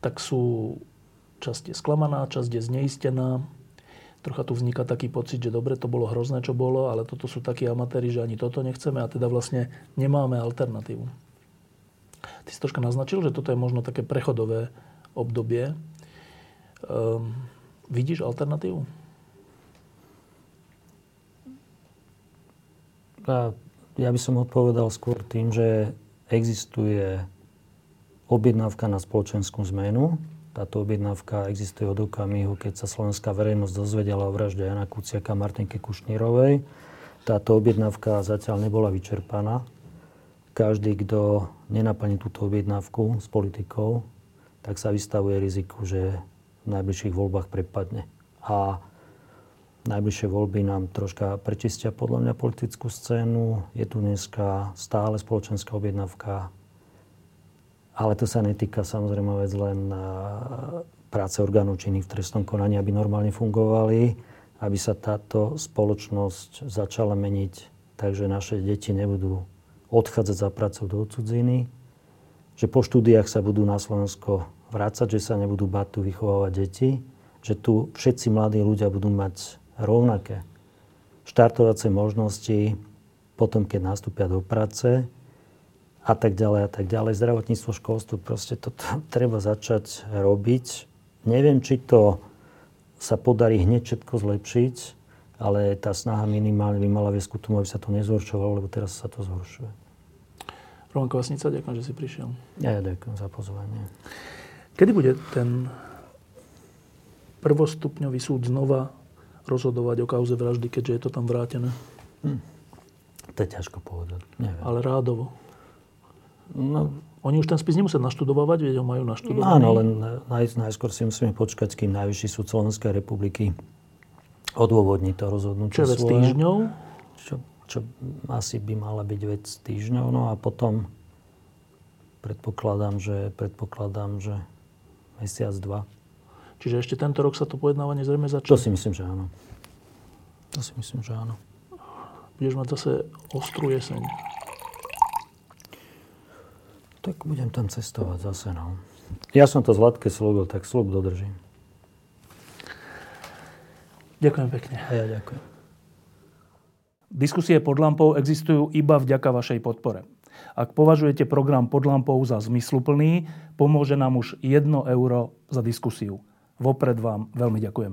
tak sú časť je sklamaná, časť je zneistená. Trocha tu vzniká taký pocit, že dobre, to bolo hrozné, čo bolo, ale toto sú takí amatéri, že ani toto nechceme a teda vlastne nemáme alternatívu. Ty si troška naznačil, že toto je možno také prechodové obdobie. Um, vidíš alternatívu? Ja by som odpovedal skôr tým, že existuje objednávka na spoločenskú zmenu. Táto objednávka existuje od okamihu, keď sa slovenská verejnosť dozvedela o vražde Jana Kuciaka a Martinke Kušnírovej. Táto objednávka zatiaľ nebola vyčerpaná každý, kto nenaplní túto objednávku s politikou, tak sa vystavuje riziku, že v najbližších voľbách prepadne. A najbližšie voľby nám troška prečistia podľa mňa politickú scénu. Je tu dneska stále spoločenská objednávka, ale to sa netýka samozrejme vec len práce orgánov činných v trestnom konaní, aby normálne fungovali, aby sa táto spoločnosť začala meniť takže naše deti nebudú odchádzať za prácou do cudziny, že po štúdiách sa budú na Slovensko vrácať, že sa nebudú bať tu vychovávať deti, že tu všetci mladí ľudia budú mať rovnaké štartovacie možnosti potom, keď nastúpia do práce a tak ďalej a tak ďalej. Zdravotníctvo, školstvo, proste to (laughs) treba začať robiť. Neviem, či to sa podarí hneď všetko zlepšiť, ale tá snaha minimálne by mala viesť k tomu, aby sa to nezhoršovalo, lebo teraz sa to zhoršuje. Roman Kvasnica, ďakujem, že si prišiel. Ja, ja ďakujem za pozvanie. Kedy bude ten prvostupňový súd znova rozhodovať o kauze vraždy, keďže je to tam vrátené? Hm. To je ťažko povedať. Neviem. Ale rádovo. No, oni už ten spis nemusia naštudovať, veď ho majú naštudovaný. Áno, len naj, najskôr si musíme počkať, kým Najvyšší súd Slovenskej republiky odôvodní to rozhodnutie Čo je vec týždňov? Čo, čo asi by mala byť vec týždňov. No a potom predpokladám, že, predpokladám, že mesiac, dva. Čiže ešte tento rok sa to pojednávanie zrejme začne? To si myslím, že áno. To si myslím, že áno. Budeš mať zase ostrú jeseň. Tak budem tam cestovať zase, no. Ja som to Zlatke slúbil, tak slúb dodržím. Ďakujem pekne. A ja ďakujem. Diskusie pod lampou existujú iba vďaka vašej podpore. Ak považujete program pod lampou za zmysluplný, pomôže nám už 1 euro za diskusiu. Vopred vám veľmi ďakujeme.